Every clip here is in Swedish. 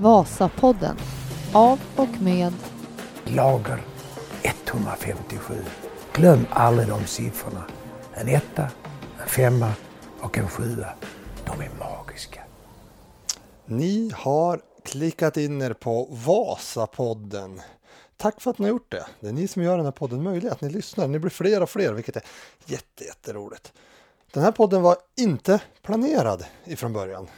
Vasapodden av och med Lager 157. Glöm aldrig de siffrorna. En etta, en femma och en sjua. De är magiska. Ni har klickat in er på Vasapodden. Tack för att ni har gjort det. Det är ni som gör den här podden möjlig, att ni lyssnar. Ni blir fler och fler, vilket är jätte, jätteroligt. Den här podden var inte planerad ifrån början.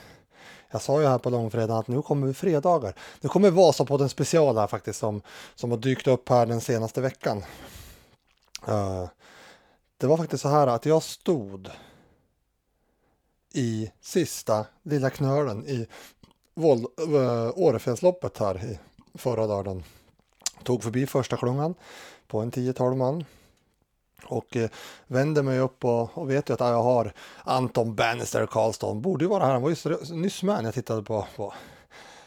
Jag sa ju här på långfredagen att nu kommer fredagar. Nu kommer Vasapodden special här faktiskt som, som har dykt upp här den senaste veckan. Uh, det var faktiskt så här att jag stod i sista lilla knölen i Vol uh, eh, Årefjällsloppet här i förra dagen. Tog förbi första klungan på en 10-12 man. Och eh, vänder mig upp och, och vet ju att jag har Anton Bannister Karlsson. Borde ju vara här, han var ju nyss med när jag tittade på, på.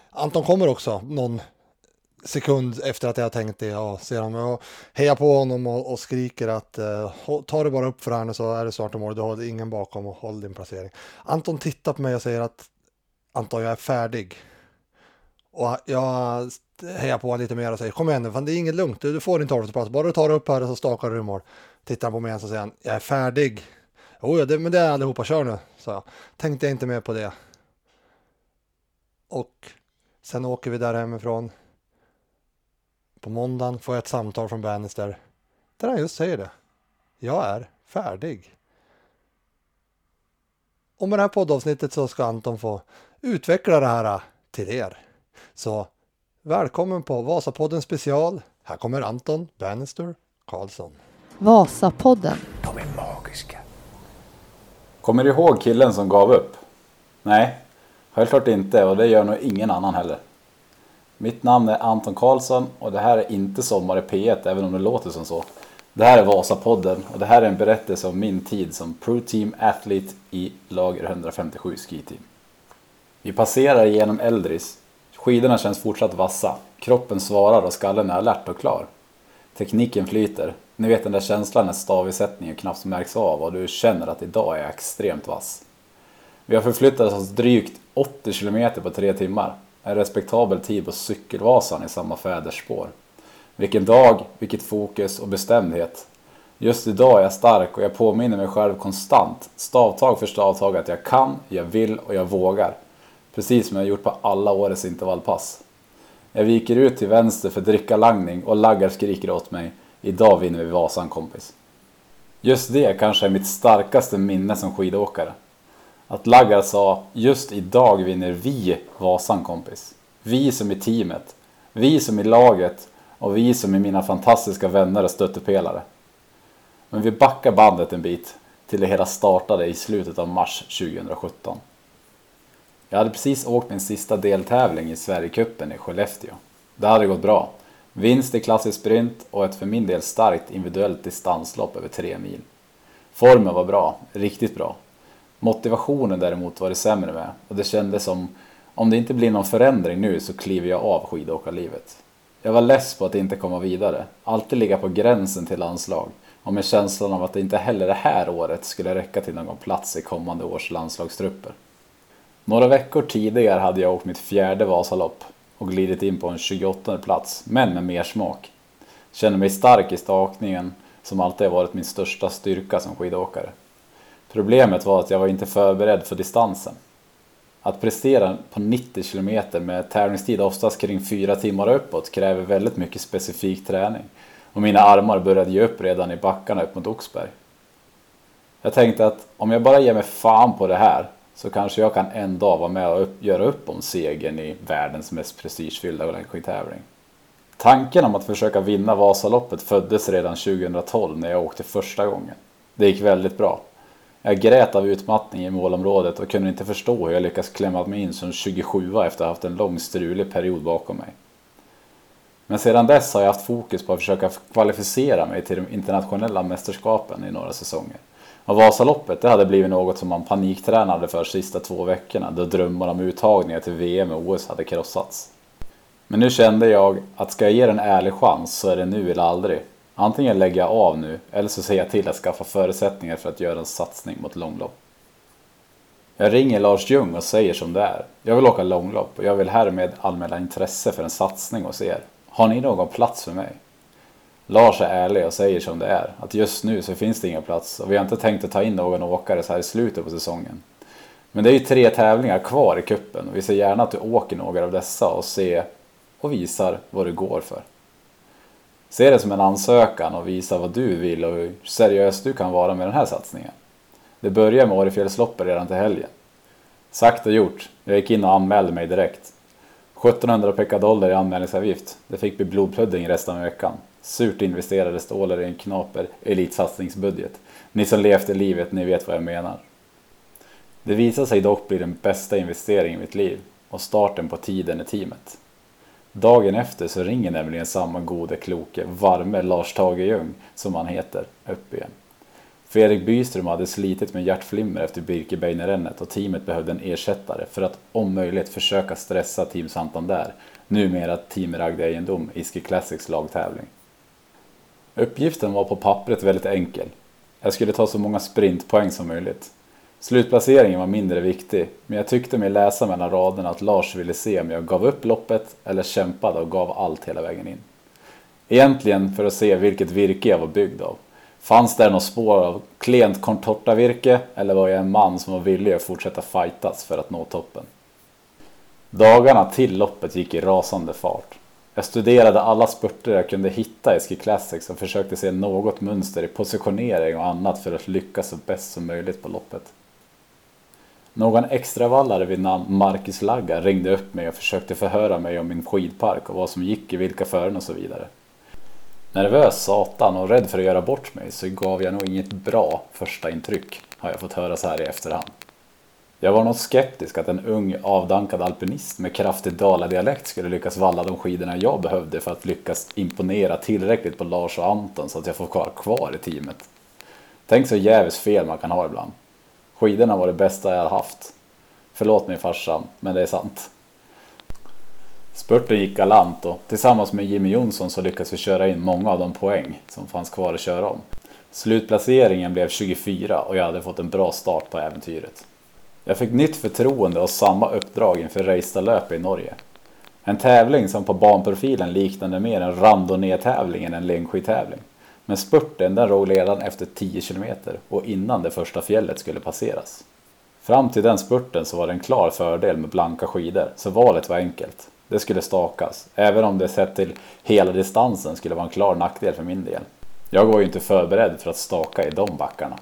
Anton kommer också någon sekund efter att jag har tänkt det och ser honom och hejar på honom och, och skriker att eh, ta det bara upp för henne så är det snart mål. Du har ingen bakom och håll din placering. Anton tittar på mig och säger att Anton, jag är färdig. Och jag hejar på lite mer och säger kom igen nu, fan det är inget lugnt, du, du får din tolfte plats, bara du tar upp här så stakar du i mål. Tittar han på mig och säger han, jag är färdig. Oh, jo, det, men det är allihopa, kör nu, sa jag. Tänkte jag inte mer på det. Och sen åker vi där hemifrån. På måndagen får jag ett samtal från Bannister där han just säger det. Jag är färdig. Och med det här poddavsnittet så ska Anton få utveckla det här äh, till er. Så välkommen på Vasapodden special. Här kommer Anton Bannister Karlsson. Vasapodden. De är magiska. Kommer du ihåg killen som gav upp? Nej, självklart inte och det gör nog ingen annan heller. Mitt namn är Anton Karlsson och det här är inte Sommar i P1 även om det låter som så. Det här är Vasapodden och det här är en berättelse om min tid som Pro Team Athlete i Lager 157 Ski Team. Vi passerar genom Eldris. Skidorna känns fortsatt vassa. Kroppen svarar och skallen är alert och klar. Tekniken flyter. Ni vet den där känslan när stavisättningen knappt märks av och du känner att idag är jag extremt vass. Vi har förflyttat oss drygt 80 km på tre timmar. En respektabel tid på cykelvasan i samma fäderspår. Vilken dag, vilket fokus och bestämdhet. Just idag är jag stark och jag påminner mig själv konstant, stavtag för stavtag, att jag kan, jag vill och jag vågar. Precis som jag gjort på alla årets intervallpass. Jag viker ut till vänster för drickalangning och laggar skriker åt mig. Idag vinner vi Vasan kompis. Just det kanske är mitt starkaste minne som skidåkare. Att Laggar sa just idag vinner vi Vasan kompis. Vi som i teamet. Vi som i laget och vi som är mina fantastiska vänner och stöttepelare. Men vi backar bandet en bit till det hela startade i slutet av mars 2017. Jag hade precis åkt min sista deltävling i Sverigecupen i Skellefteå. Det hade gått bra. Vinst i klassisk sprint och ett för min del starkt individuellt distanslopp över tre mil. Formen var bra, riktigt bra. Motivationen däremot var det sämre med och det kändes som om det inte blir någon förändring nu så kliver jag av skidåkarlivet. Jag var less på att inte komma vidare, alltid ligga på gränsen till landslag och med känslan av att det inte heller det här året skulle räcka till någon plats i kommande års landslagstrupper. Några veckor tidigare hade jag åkt mitt fjärde Vasalopp och glidit in på en 28 plats, men med mer smak. Känner mig stark i stakningen som alltid har varit min största styrka som skidåkare. Problemet var att jag var inte förberedd för distansen. Att prestera på 90 km med tävlingstid oftast kring 4 timmar uppåt kräver väldigt mycket specifik träning och mina armar började ge upp redan i backarna upp mot Oxberg. Jag tänkte att om jag bara ger mig fan på det här så kanske jag kan en dag vara med och upp, göra upp om segern i världens mest prestigefyllda längdskidtävling. Tanken om att försöka vinna Vasaloppet föddes redan 2012 när jag åkte första gången. Det gick väldigt bra. Jag grät av utmattning i målområdet och kunde inte förstå hur jag lyckats klämma mig in som 27 efter att ha haft en lång strulig period bakom mig. Men sedan dess har jag haft fokus på att försöka kvalificera mig till de internationella mästerskapen i några säsonger. Och Vasaloppet det hade blivit något som man paniktränade för sista två veckorna då drömmar om uttagningar till VM och OS hade krossats. Men nu kände jag att ska jag ge den en ärlig chans så är det nu eller aldrig. Antingen lägger jag av nu eller så ser jag till att skaffa förutsättningar för att göra en satsning mot långlopp. Jag ringer Lars Ljung och säger som det är. Jag vill åka långlopp och jag vill härmed anmäla intresse för en satsning hos er. Har ni någon plats för mig? Lars är ärlig och säger som det är. Att just nu så finns det ingen plats och vi har inte tänkt att ta in någon åkare så här i slutet på säsongen. Men det är ju tre tävlingar kvar i kuppen och vi ser gärna att du åker några av dessa och ser och visar vad du går för. Se det som en ansökan och visa vad du vill och hur seriös du kan vara med den här satsningen. Det börjar med Årefjällsloppet redan till helgen. Sagt och gjort. Jag gick in och anmälde mig direkt. 1700 pekadollar i anmälningsavgift. Det fick bli blodpudding resten av veckan. Surt investerade stålar i en knaper elitsatsningsbudget. Ni som levt i livet, ni vet vad jag menar. Det visade sig dock bli den bästa investeringen i mitt liv och starten på tiden i teamet. Dagen efter så ringer nämligen samma gode kloke, varme Lars Tage Ljung, som han heter, upp igen. Fredrik Byström hade slitit med hjärtflimmer efter Birkebeinerrennet och teamet behövde en ersättare för att om möjligt försöka stressa Team Santander, numera Team Ragde Egendom, Iske Classics lagtävling. Uppgiften var på pappret väldigt enkel. Jag skulle ta så många sprintpoäng som möjligt. Slutplaceringen var mindre viktig, men jag tyckte mig läsa mellan raderna att Lars ville se om jag gav upp loppet eller kämpade och gav allt hela vägen in. Egentligen för att se vilket virke jag var byggd av. Fanns där något spår av klent contortavirke eller var jag en man som var villig att fortsätta fightas för att nå toppen? Dagarna till loppet gick i rasande fart. Jag studerade alla spurter jag kunde hitta i Ski Classics och försökte se något mönster i positionering och annat för att lyckas så bäst som möjligt på loppet. Någon extravallare vid namn Marcus Lagga ringde upp mig och försökte förhöra mig om min skidpark och vad som gick i vilka fören och så vidare. Nervös satan och rädd för att göra bort mig så gav jag nog inget bra första intryck har jag fått höra så här i efterhand. Jag var nog skeptisk att en ung avdankad alpinist med kraftig daladialekt skulle lyckas valla de skidorna jag behövde för att lyckas imponera tillräckligt på Lars och Anton så att jag får vara kvar i teamet. Tänk så jävligt fel man kan ha ibland. Skidorna var det bästa jag haft. Förlåt mig farsan, men det är sant. Spurten gick galant och tillsammans med Jimmy Jonsson så lyckades vi köra in många av de poäng som fanns kvar att köra om. Slutplaceringen blev 24 och jag hade fått en bra start på äventyret. Jag fick nytt förtroende och samma uppdrag inför Reistadlöpet i Norge. En tävling som på banprofilen liknade mer en Randonnetävling än en längdskidtävling. Men spurten den låg redan efter 10 km och innan det första fjället skulle passeras. Fram till den spurten så var det en klar fördel med blanka skidor, så valet var enkelt. Det skulle stakas, även om det sett till hela distansen skulle vara en klar nackdel för min del. Jag var ju inte förberedd för att staka i de backarna.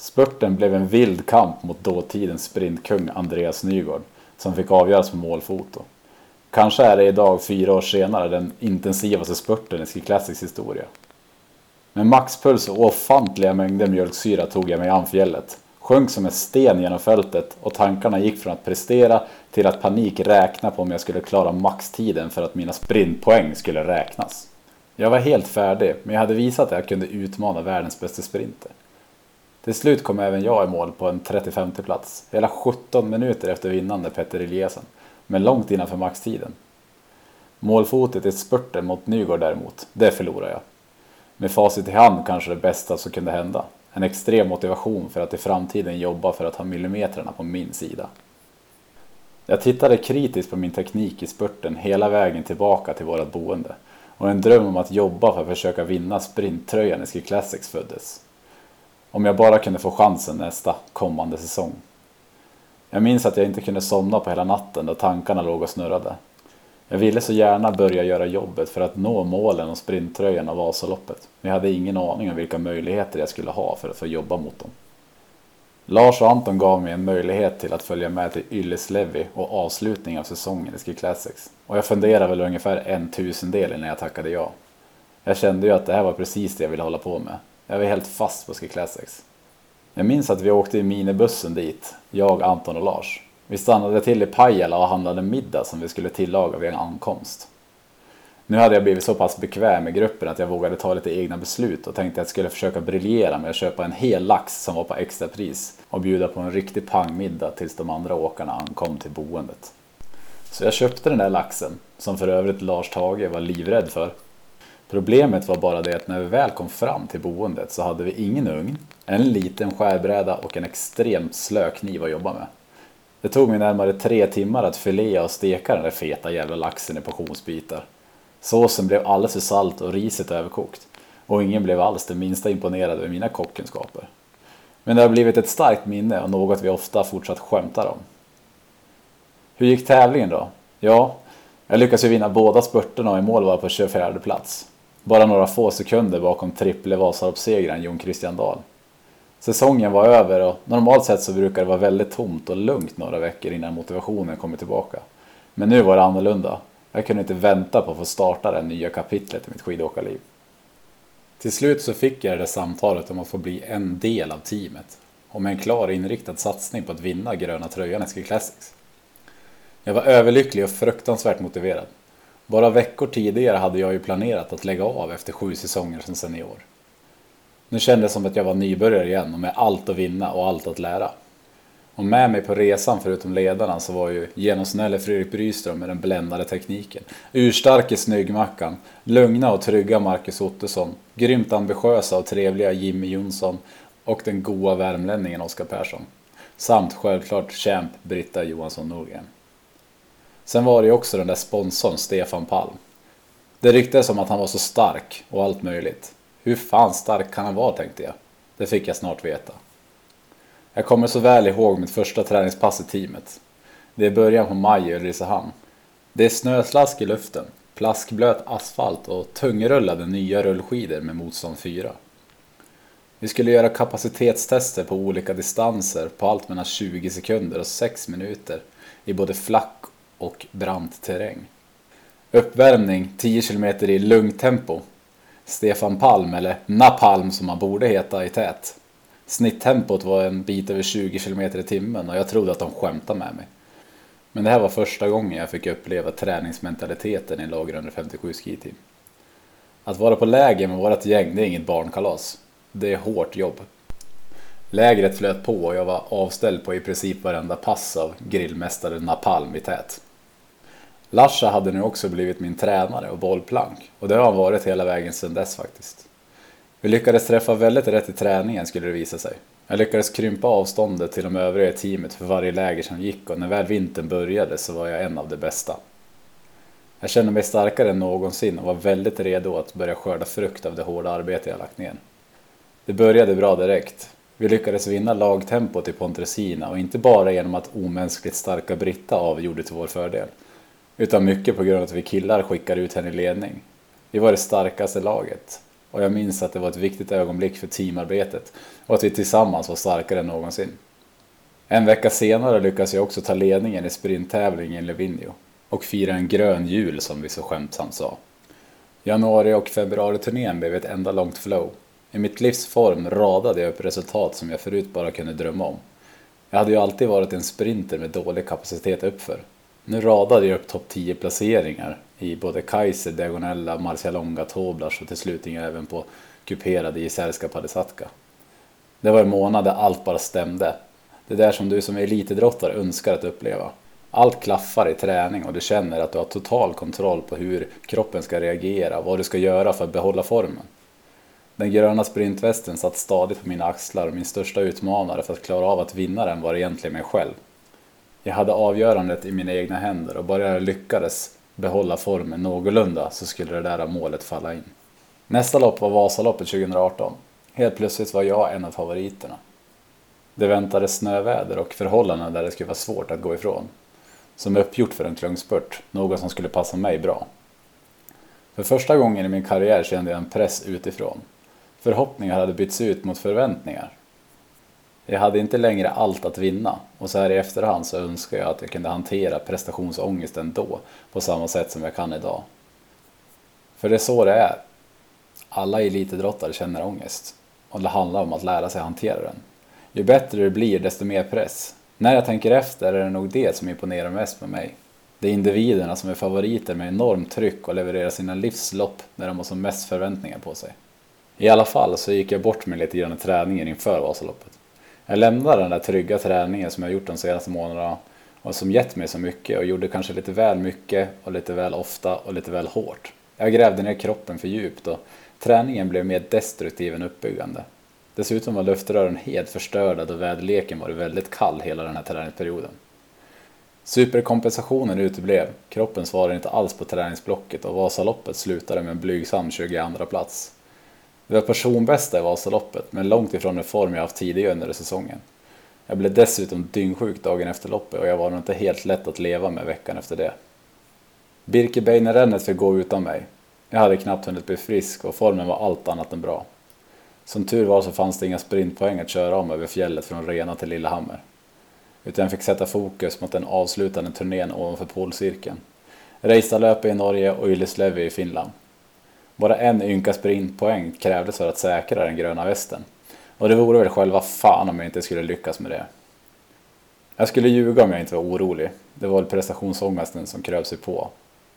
Spurten blev en vild kamp mot dåtidens sprintkung Andreas Nygård, som fick avgöras på målfoto. Kanske är det idag, fyra år senare, den intensivaste spurten i Ski Classics historia. Med maxpuls och ofantliga mängder mjölksyra tog jag mig an fjället. Sjönk som en sten genom fältet och tankarna gick från att prestera till att panik räkna på om jag skulle klara maxtiden för att mina sprintpoäng skulle räknas. Jag var helt färdig, men jag hade visat att jag kunde utmana världens bästa sprinter. Till slut kom även jag i mål på en 35 plats, hela 17 minuter efter vinnande Petter Eliasson, men långt innanför maxtiden. Målfotet i spurten mot Nygård däremot, det förlorade jag. Med facit i hand kanske det bästa som kunde hända. En extrem motivation för att i framtiden jobba för att ha millimetrarna på min sida. Jag tittade kritiskt på min teknik i spurten hela vägen tillbaka till vårt boende och en dröm om att jobba för att försöka vinna sprinttröjan i Ski Classics föddes. Om jag bara kunde få chansen nästa kommande säsong. Jag minns att jag inte kunde somna på hela natten då tankarna låg och snurrade. Jag ville så gärna börja göra jobbet för att nå målen och sprinttröjan av Vasaloppet. Men jag hade ingen aning om vilka möjligheter jag skulle ha för att få jobba mot dem. Lars och Anton gav mig en möjlighet till att följa med till Ylleslevi och avslutning av säsongen i Ski Classics. Och jag funderade väl ungefär en tusendel innan jag tackade ja. Jag kände ju att det här var precis det jag ville hålla på med. Jag var helt fast på Ski Classics. Jag minns att vi åkte i minibussen dit, jag, Anton och Lars. Vi stannade till i Pajala och handlade middag som vi skulle tillaga vid en ankomst. Nu hade jag blivit så pass bekväm i gruppen att jag vågade ta lite egna beslut och tänkte att jag skulle försöka briljera med att köpa en hel lax som var på extrapris och bjuda på en riktig pangmiddag tills de andra åkarna ankom till boendet. Så jag köpte den där laxen, som för övrigt Lars Tage var livrädd för. Problemet var bara det att när vi väl kom fram till boendet så hade vi ingen ugn, En liten skärbräda och en extremt slö kniv att jobba med. Det tog mig närmare tre timmar att filea och steka den där feta jävla laxen i portionsbitar. Såsen blev alldeles för salt och riset överkokt. Och ingen blev alls det minsta imponerad över mina kockkunskaper. Men det har blivit ett starkt minne och något vi ofta fortsatt skämtar om. Hur gick tävlingen då? Ja, jag lyckades ju vinna båda spurterna och i mål var på 24 plats. Bara några få sekunder bakom triple Vasaloppssegraren Jon Christian Dahl. Säsongen var över och normalt sett så brukar det vara väldigt tomt och lugnt några veckor innan motivationen kommer tillbaka. Men nu var det annorlunda. Jag kunde inte vänta på att få starta det nya kapitlet i mitt skidåkarliv. Till slut så fick jag det där samtalet om att få bli en del av teamet och med en klar inriktad satsning på att vinna gröna tröjan i Ski Classics. Jag var överlycklig och fruktansvärt motiverad. Bara veckor tidigare hade jag ju planerat att lägga av efter sju säsonger som senior. Nu kändes det som att jag var nybörjare igen och med allt att vinna och allt att lära. Och med mig på resan förutom ledarna så var ju genomsnälle Fredrik Bryström med den bländade tekniken. Urstarke Snyggmackan, lugna och trygga Marcus Ottosson, grymt ambitiösa och trevliga Jimmy Jonsson och den goa värmlänningen Oskar Persson. Samt självklart kämp Britta Johansson Norgren. Sen var det ju också den där sponsorn Stefan Palm. Det ryktades om att han var så stark och allt möjligt. Hur fan stark kan han vara tänkte jag. Det fick jag snart veta. Jag kommer så väl ihåg mitt första träningspass i teamet. Det är början på maj i Ulricehamn. Det är snöslask i luften, plaskblöt asfalt och tungrullade nya rullskidor med motstånd 4. Vi skulle göra kapacitetstester på olika distanser på allt mellan 20 sekunder och 6 minuter i både flack och brant terräng. Uppvärmning 10 km i lugnt tempo. Stefan Palm, eller Napalm som han borde heta i tät. Snitttempot var en bit över 20 km i timmen och jag trodde att de skämtade med mig. Men det här var första gången jag fick uppleva träningsmentaliteten i Lager 157 skiteam. Att vara på läger med vårt gäng, det är inget barnkalas. Det är hårt jobb. Lägret flöt på och jag var avställd på i princip varenda pass av grillmästare Napalm i tät. Larsa hade nu också blivit min tränare och bollplank och det har han varit hela vägen sedan dess faktiskt. Vi lyckades träffa väldigt rätt i träningen skulle det visa sig. Jag lyckades krympa avståndet till de övriga i teamet för varje läger som gick och när väl vintern började så var jag en av de bästa. Jag kände mig starkare än någonsin och var väldigt redo att börja skörda frukt av det hårda arbete jag lagt ner. Det började bra direkt. Vi lyckades vinna lagtempot i Pontresina och inte bara genom att omänskligt starka Britta avgjorde till vår fördel. Utan mycket på grund av att vi killar skickade ut henne i ledning. Vi var det starkaste laget och jag minns att det var ett viktigt ögonblick för teamarbetet och att vi tillsammans var starkare än någonsin. En vecka senare lyckades jag också ta ledningen i sprinttävlingen i Livigno och fira en grön jul som vi så skämtsamt sa. Januari och februari-turnén blev ett enda långt flow. I mitt livs form radade jag upp resultat som jag förut bara kunde drömma om. Jag hade ju alltid varit en sprinter med dålig kapacitet uppför. Nu radade jag upp topp 10 placeringar i både Kaiser, Diagonella, Marcialonga, Toblas och till slut även på kuperade Jizerska Palisatka. Det var en månad där allt bara stämde. Det där som du som elitidrottare önskar att uppleva. Allt klaffar i träning och du känner att du har total kontroll på hur kroppen ska reagera och vad du ska göra för att behålla formen. Den gröna sprintvästen satt stadigt på mina axlar och min största utmanare för att klara av att vinna den var egentligen mig själv. Jag hade avgörandet i mina egna händer och bara jag lyckades behålla formen någorlunda så skulle det där målet falla in. Nästa lopp var Vasaloppet 2018. Helt plötsligt var jag en av favoriterna. Det väntade snöväder och förhållanden där det skulle vara svårt att gå ifrån. Som uppgjort för en klungspurt, något som skulle passa mig bra. För första gången i min karriär kände jag en press utifrån. Förhoppningar hade bytts ut mot förväntningar. Jag hade inte längre allt att vinna och så här i efterhand så önskar jag att jag kunde hantera prestationsångesten då på samma sätt som jag kan idag. För det är så det är. Alla elitidrottare känner ångest och det handlar om att lära sig hantera den. Ju bättre det blir desto mer press. När jag tänker efter är det nog det som imponerar mest med mig. Det är individerna som är favoriter med enormt tryck och levererar sina livslopp när de har som mest förväntningar på sig. I alla fall så gick jag bort mig lite grann i träningen inför Vasaloppet. Jag lämnade den där trygga träningen som jag gjort de senaste månaderna och som gett mig så mycket och gjorde kanske lite väl mycket och lite väl ofta och lite väl hårt. Jag grävde ner kroppen för djupt och träningen blev mer destruktiv än uppbyggande. Dessutom var luftrören helt förstörda då väderleken varit väldigt kall hela den här träningsperioden. Superkompensationen uteblev, kroppen svarade inte alls på träningsblocket och Vasaloppet slutade med en blygsam 22 plats. Det var personbästa i Vasaloppet, men långt ifrån den form jag haft tidigare under säsongen. Jag blev dessutom dyngsjuk dagen efter loppet och jag var nog inte helt lätt att leva med veckan efter det. Birkebeinerrännet fick gå utan mig. Jag hade knappt hunnit bli frisk och formen var allt annat än bra. Som tur var så fanns det inga sprintpoäng att köra om över fjället från Rena till Lillehammer. Utan jag fick sätta fokus mot den avslutande turnén ovanför polcirkeln. Reistalöpet i Norge och Ylislevi i Finland. Bara en ynka sprintpoäng krävdes för att säkra den gröna västen. Och det vore väl själva fan om jag inte skulle lyckas med det. Jag skulle ljuga om jag inte var orolig. Det var väl prestationsångesten som kröp sig på.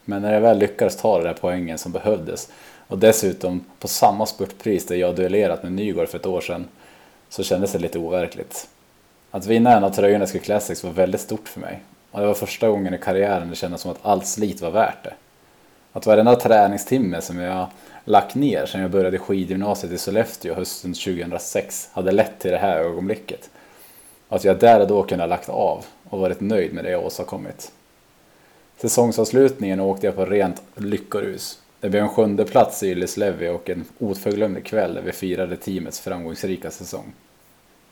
Men när jag väl lyckades ta den där poängen som behövdes och dessutom på samma spurtpris där jag duellerat med Nygård för ett år sedan så kändes det lite overkligt. Att vinna en av tröjorna i Ski Classics var väldigt stort för mig. Och det var första gången i karriären det kändes som att allt slit var värt det. Att varenda träningstimme som jag lagt ner sedan jag började skidgymnasiet i Sollefteå hösten 2006 hade lett till det här ögonblicket. Att jag där och då kunde ha lagt av och varit nöjd med det jag åstadkommit. Säsongsavslutningen åkte jag på rent lyckorus. Det blev en sjunde plats i Yllislövi och en oförglömlig kväll där vi firade teamets framgångsrika säsong.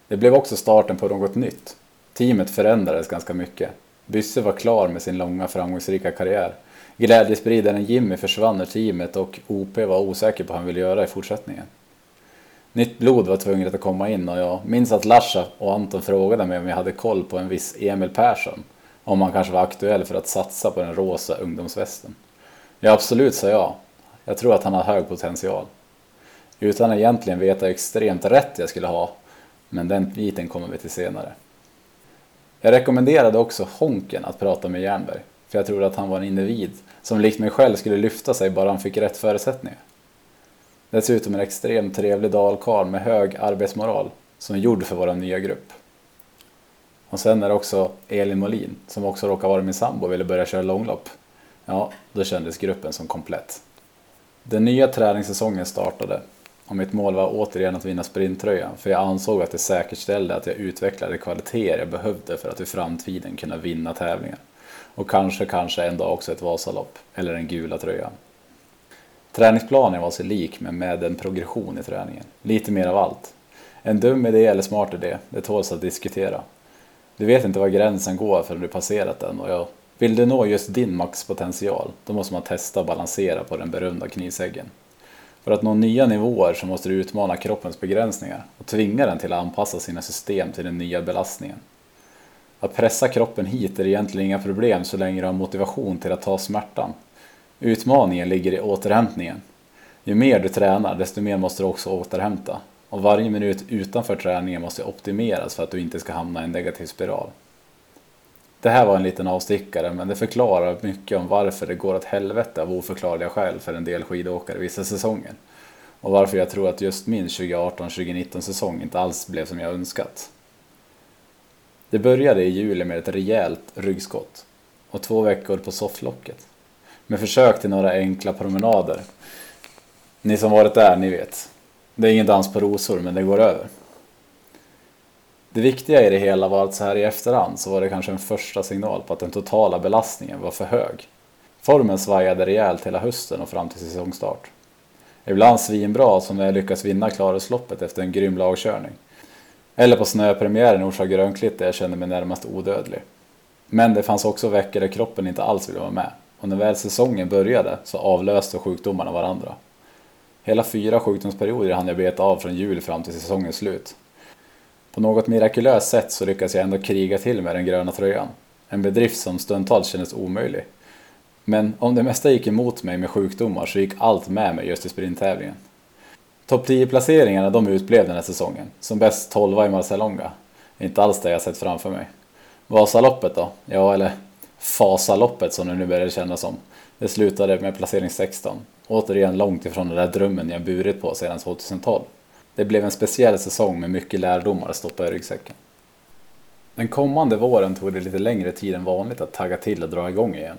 Det blev också starten på något nytt. Teamet förändrades ganska mycket. Bysse var klar med sin långa framgångsrika karriär. Glädjespridaren Jimmy försvann ur teamet och OP var osäker på vad han ville göra i fortsättningen. Nytt blod var tvunget att komma in och jag minns att Larsa och Anton frågade mig om jag hade koll på en viss Emil Persson. Om han kanske var aktuell för att satsa på den rosa ungdomsvästen. Ja, absolut, sa jag. Jag tror att han har hög potential. Utan att egentligen veta hur extremt rätt jag skulle ha. Men den biten kommer vi till senare. Jag rekommenderade också Honken att prata med Jernberg. För jag trodde att han var en individ som likt mig själv skulle lyfta sig bara han fick rätt förutsättningar. Dessutom en extremt trevlig dalkarl med hög arbetsmoral som är gjord för vår nya grupp. Och sen är det också Elin Molin som också råkar vara min sambo och ville börja köra långlopp. Ja, då kändes gruppen som komplett. Den nya träningssäsongen startade och mitt mål var återigen att vinna sprinttröjan för jag ansåg att det säkerställde att jag utvecklade kvaliteter jag behövde för att i framtiden kunna vinna tävlingar. Och kanske, kanske en dag också ett Vasalopp eller den gula tröjan. Träningsplanen var sig lik men med en progression i träningen. Lite mer av allt. En dum idé eller smart idé, det tåls att diskutera. Du vet inte var gränsen går förrän du passerat den och jag vill du nå just din maxpotential, då måste man testa och balansera på den berömda knivsäggen. För att nå nya nivåer så måste du utmana kroppens begränsningar och tvinga den till att anpassa sina system till den nya belastningen. Att pressa kroppen hit är egentligen inga problem så länge du har motivation till att ta smärtan. Utmaningen ligger i återhämtningen. Ju mer du tränar, desto mer måste du också återhämta. Och varje minut utanför träningen måste optimeras för att du inte ska hamna i en negativ spiral. Det här var en liten avstickare men det förklarar mycket om varför det går åt helvete av oförklarliga skäl för en del skidåkare vissa säsonger. Och varför jag tror att just min 2018-2019 säsong inte alls blev som jag önskat. Det började i juli med ett rejält ryggskott och två veckor på sofflocket. Med försök till några enkla promenader. Ni som varit där, ni vet. Det är ingen dans på rosor men det går över. Det viktiga i det hela var att så här i efterhand så var det kanske en första signal på att den totala belastningen var för hög. Formen svajade rejält hela hösten och fram till säsongstart. Ibland svinbra som när jag lyckas vinna Klarusloppet efter en grym lagkörning. Eller på snöpremiären i Orsa Grönklitt där jag kände mig närmast odödlig. Men det fanns också veckor där kroppen inte alls ville vara med. Och när väl säsongen började så avlöste sjukdomarna varandra. Hela fyra sjukdomsperioder hann jag beta av från jul fram till säsongens slut. På något mirakulöst sätt så lyckades jag ändå kriga till med den gröna tröjan. En bedrift som stundtals kändes omöjlig. Men om det mesta gick emot mig med sjukdomar så gick allt med mig just i sprinttävlingen. Topp 10-placeringarna de utblev den här säsongen. Som bäst 12 i Marcialonga. Inte alls det jag sett framför mig. Vasaloppet då? Ja, eller Fasaloppet som det nu börjar kännas som. Det slutade med placering 16. Återigen långt ifrån den där drömmen jag burit på sedan 2012. Det blev en speciell säsong med mycket lärdomar att stoppa i ryggsäcken. Den kommande våren tog det lite längre tid än vanligt att tagga till och dra igång igen.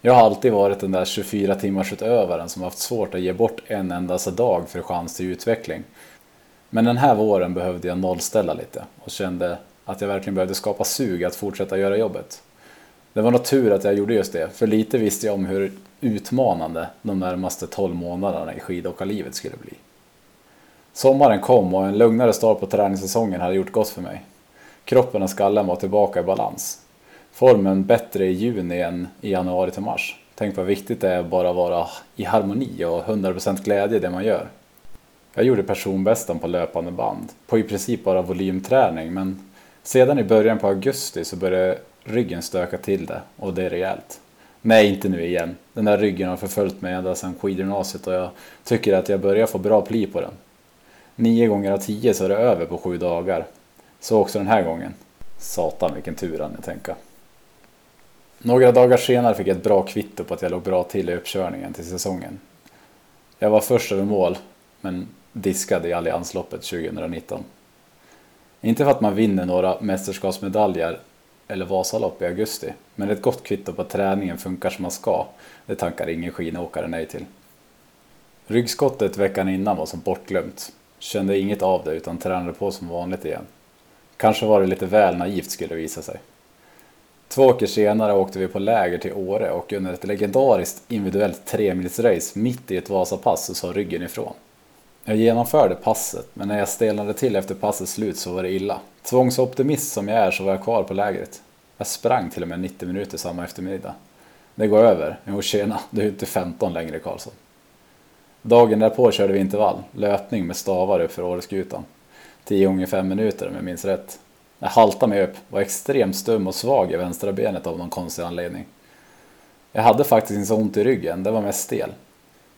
Jag har alltid varit den där 24 timmars utövaren som haft svårt att ge bort en endaste dag för chans till utveckling. Men den här våren behövde jag nollställa lite och kände att jag verkligen behövde skapa sug att fortsätta göra jobbet. Det var nog tur att jag gjorde just det, för lite visste jag om hur utmanande de närmaste 12 månaderna i skidåkarlivet skulle bli. Sommaren kom och en lugnare start på träningssäsongen hade gjort gott för mig. Kroppen och skallen var tillbaka i balans. Formen bättre i juni än i januari till mars. Tänk vad viktigt det är att bara vara i harmoni och 100% glädje i det man gör. Jag gjorde personbästan på löpande band, på i princip bara volymträning, men sedan i början på augusti så började ryggen stöka till det och det är rejält. Nej, inte nu igen. Den där ryggen har förföljt mig ända sedan skidgymnasiet och jag tycker att jag börjar få bra pli på den. Nio gånger av tio så är det över på sju dagar. Så också den här gången. Satan vilken tur han jag tänka. Några dagar senare fick jag ett bra kvitto på att jag låg bra till i uppkörningen till säsongen. Jag var först över mål, men diskade i Alliansloppet 2019. Inte för att man vinner några mästerskapsmedaljer eller Vasalopp i augusti, men ett gott kvitto på att träningen funkar som man ska, det tankar ingen skidåkare nej till. Ryggskottet veckan innan var som bortglömt. Kände inget av det utan tränade på som vanligt igen. Kanske var det lite väl naivt skulle det visa sig. Två veckor senare åkte vi på läger till Åre och under ett legendariskt individuellt tremilsrace mitt i ett Vasapass så sa ryggen ifrån. Jag genomförde passet, men när jag stelnade till efter passets slut så var det illa. Tvångsoptimist som jag är så var jag kvar på lägret. Jag sprang till och med 90 minuter samma eftermiddag. Det går över. Jo tjena, du är inte 15 längre Karlsson. Dagen därpå körde vi intervall, löpning med stavar upp för Åreskutan. 10 gånger 5 minuter om jag minns rätt. Jag haltade mig upp, var extremt stum och svag i vänstra benet av någon konstig anledning. Jag hade faktiskt inte så ont i ryggen, det var mest stel.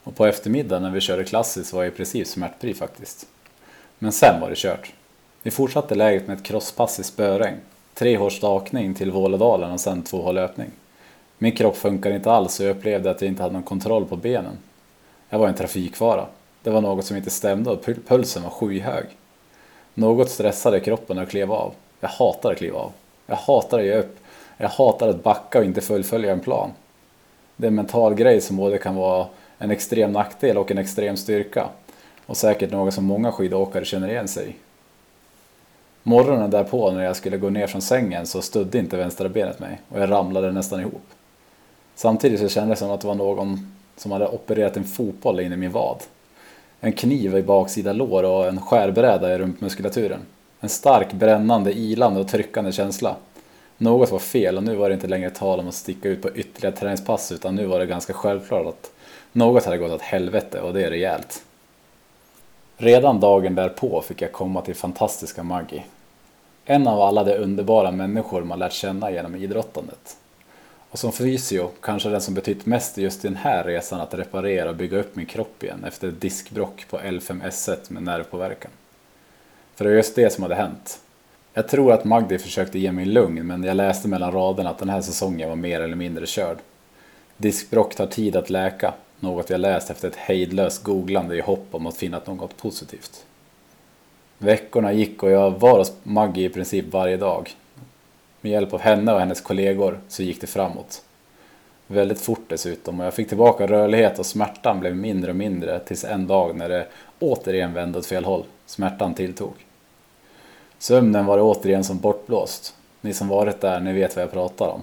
Och på eftermiddagen när vi körde klassiskt var jag i princip smärtfri faktiskt. Men sen var det kört. Vi fortsatte läget med ett crosspass i spöregn. Tre hårs stakning till Vålådalen och sen två hål löpning. Min kropp funkade inte alls och jag upplevde att jag inte hade någon kontroll på benen. Jag var en trafikfara. Det var något som inte stämde och pulsen var skyhög. Något stressade kroppen att kliva av. Jag hatar att kliva av. Jag hatar att ge upp. Jag hatar att backa och inte fullfölja en plan. Det är en mental grej som både kan vara en extrem nackdel och en extrem styrka. Och säkert något som många skidåkare känner igen sig i. Morgonen därpå när jag skulle gå ner från sängen så stödde inte vänstra benet mig och jag ramlade nästan ihop. Samtidigt så kändes det som att det var någon som hade opererat en fotboll in i min vad. En kniv i baksida lår och en skärbräda i rumpmuskulaturen. En stark, brännande, ilande och tryckande känsla. Något var fel och nu var det inte längre tal om att sticka ut på ytterligare träningspass utan nu var det ganska självklart att något hade gått åt helvete och det är rejält. Redan dagen därpå fick jag komma till fantastiska Maggie. En av alla de underbara människor man lärt känna genom idrottandet. Och som fysio kanske den som betytt mest just i den här resan att reparera och bygga upp min kropp igen efter ett diskbrock på L5S1 med nervpåverkan. För det var just det som hade hänt. Jag tror att Magdi försökte ge mig lugn men jag läste mellan raderna att den här säsongen var mer eller mindre körd. Diskbrock tar tid att läka, något jag läst efter ett hejdlöst googlande i hopp om att finna något positivt. Veckorna gick och jag var hos Maggie i princip varje dag. Med hjälp av henne och hennes kollegor så gick det framåt. Väldigt fort dessutom och jag fick tillbaka rörlighet och smärtan blev mindre och mindre tills en dag när det återigen vände åt fel håll. Smärtan tilltog. Sömnen var återigen som bortblåst. Ni som varit där, ni vet vad jag pratar om.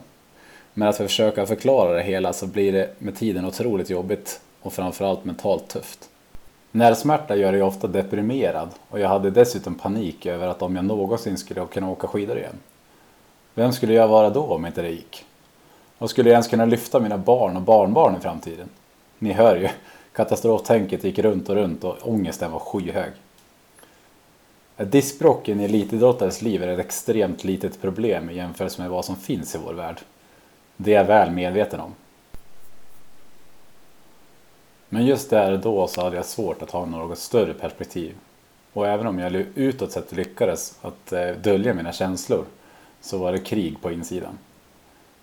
Men att försöka förklara det hela så blir det med tiden otroligt jobbigt och framförallt mentalt tufft. Nervsmärta gör dig ofta deprimerad och jag hade dessutom panik över att om jag någonsin skulle kunna åka skidor igen. Vem skulle jag vara då om inte det gick? Och skulle jag ens kunna lyfta mina barn och barnbarn i framtiden? Ni hör ju, katastroftänket gick runt och runt och ångesten var skyhög. Att diskbråck i en elitidrottares liv är ett extremt litet problem i jämförelse med vad som finns i vår värld. Det är jag väl medveten om. Men just där och då så hade jag svårt att ha något större perspektiv. Och även om jag utåt sett lyckades att eh, dölja mina känslor så var det krig på insidan.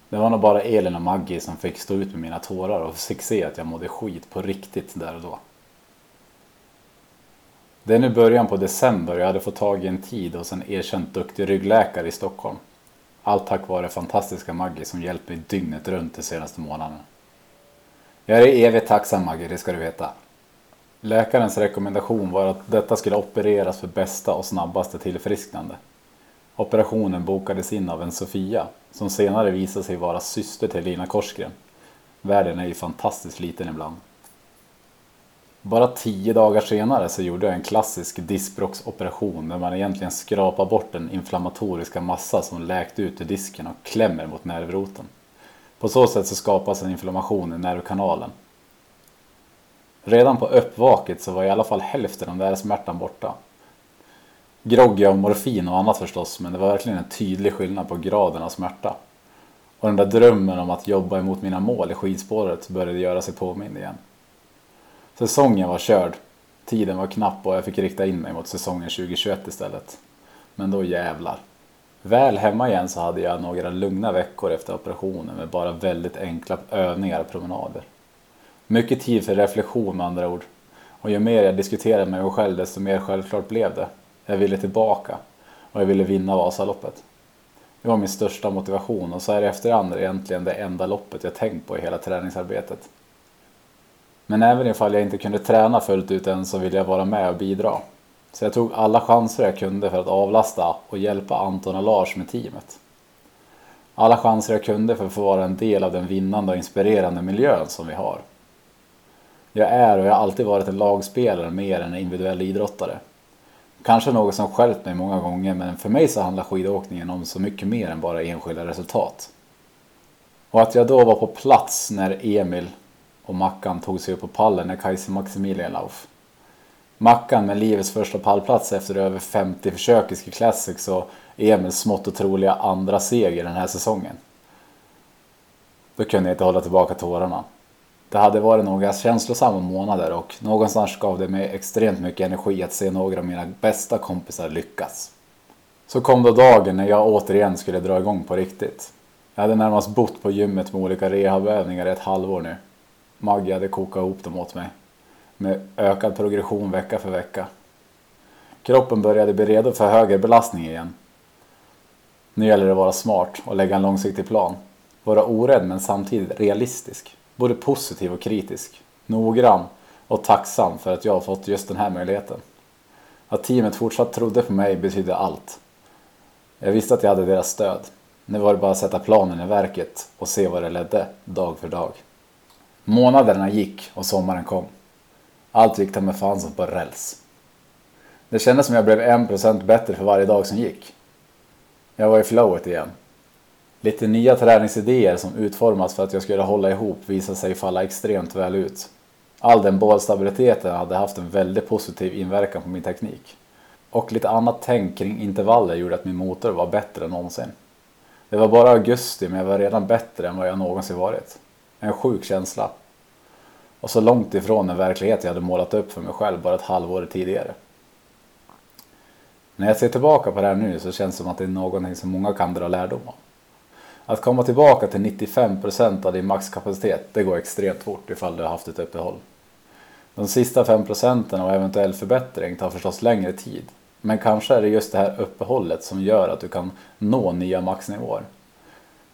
Det var nog bara Elin och Maggie som fick stå ut med mina tårar och fick se att jag mådde skit på riktigt där och då. Det är nu början på december och jag hade fått tag i en tid hos en erkänt duktig ryggläkare i Stockholm. Allt tack vare fantastiska Maggie som hjälpt mig dygnet runt de senaste månaderna. Jag är evigt tacksam Maggie, det ska du veta. Läkarens rekommendation var att detta skulle opereras för bästa och snabbaste tillfrisknande. Operationen bokades in av en Sofia som senare visade sig vara syster till Lina Korsgren. Världen är ju fantastiskt liten ibland. Bara tio dagar senare så gjorde jag en klassisk diskbråcksoperation där man egentligen skrapar bort den inflammatoriska massa som läkt ut ur disken och klämmer mot nervroten. På så sätt så skapas en inflammation i nervkanalen. Redan på uppvaket så var i alla fall hälften av den där smärtan borta. Groggy av morfin och annat förstås, men det var verkligen en tydlig skillnad på graden av smärta. Och den där drömmen om att jobba emot mina mål i skidspåret började göra sig påmind igen. Säsongen var körd. Tiden var knapp och jag fick rikta in mig mot säsongen 2021 istället. Men då jävlar. Väl hemma igen så hade jag några lugna veckor efter operationen med bara väldigt enkla övningar och promenader. Mycket tid för reflektion med andra ord. Och ju mer jag diskuterade med mig själv desto mer självklart blev det. Jag ville tillbaka och jag ville vinna Vasaloppet. Det var min största motivation och så här i efterhand är det egentligen det enda loppet jag tänkt på i hela träningsarbetet. Men även ifall jag inte kunde träna fullt ut än så ville jag vara med och bidra. Så jag tog alla chanser jag kunde för att avlasta och hjälpa Anton och Lars med teamet. Alla chanser jag kunde för att få vara en del av den vinnande och inspirerande miljön som vi har. Jag är och jag har alltid varit en lagspelare mer än en individuell idrottare. Kanske något som skällt mig många gånger men för mig så handlar skidåkningen om så mycket mer än bara enskilda resultat. Och att jag då var på plats när Emil och Mackan tog sig upp på pallen när Kaiser Maximilian Lauf. Mackan med livets första pallplats efter över 50 försök i Ski Classics och Emils smått otroliga andra seger den här säsongen. Då kunde jag inte hålla tillbaka tårarna. Det hade varit några känslosamma månader och någonstans gav det mig extremt mycket energi att se några av mina bästa kompisar lyckas. Så kom då dagen när jag återigen skulle dra igång på riktigt. Jag hade närmast bott på gymmet med olika rehabövningar i ett halvår nu. Maggie hade kokat ihop dem åt mig. Med ökad progression vecka för vecka. Kroppen började bli redo för högre belastning igen. Nu gäller det att vara smart och lägga en långsiktig plan. Vara orädd men samtidigt realistisk. Både positiv och kritisk. Noggrann och tacksam för att jag har fått just den här möjligheten. Att teamet fortsatt trodde på mig betydde allt. Jag visste att jag hade deras stöd. Nu var det bara att sätta planen i verket och se vad det ledde, dag för dag. Månaderna gick och sommaren kom. Allt gick ta med fan som på räls. Det kändes som jag blev en procent bättre för varje dag som gick. Jag var i flowet igen. Lite nya träningsidéer som utformats för att jag skulle hålla ihop visade sig falla extremt väl ut. All den bålstabiliteten hade haft en väldigt positiv inverkan på min teknik. Och lite annat tänk kring intervaller gjorde att min motor var bättre än någonsin. Det var bara augusti men jag var redan bättre än vad jag någonsin varit. En sjuk känsla. Och så långt ifrån den verklighet jag hade målat upp för mig själv bara ett halvår tidigare. När jag ser tillbaka på det här nu så känns det som att det är någonting som många kan dra lärdom av. Att komma tillbaka till 95% av din maxkapacitet, det går extremt fort ifall du har haft ett uppehåll. De sista 5% av eventuell förbättring tar förstås längre tid. Men kanske är det just det här uppehållet som gör att du kan nå nya maxnivåer.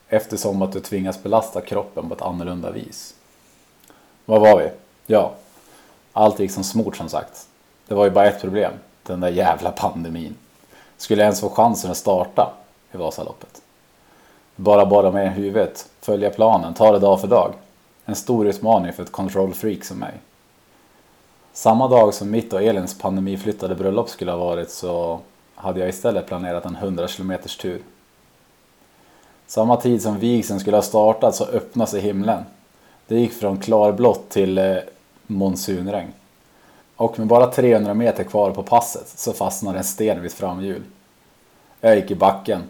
Eftersom att du tvingas belasta kroppen på ett annorlunda vis. Var var vi? Ja, allt gick som smort som sagt. Det var ju bara ett problem, den där jävla pandemin. Skulle jag ens få chansen att starta i Vasaloppet? Bara bara med huvudet, följa planen, ta det dag för dag. En stor utmaning för ett control freak som mig. Samma dag som mitt och Elins pandemiflyttade bröllop skulle ha varit så hade jag istället planerat en 100 km tur. Samma tid som vigseln skulle ha startat så öppnade sig himlen. Det gick från klarblått till eh, monsunregn. Och med bara 300 meter kvar på passet så fastnade en sten vid framhjul. Jag gick i backen.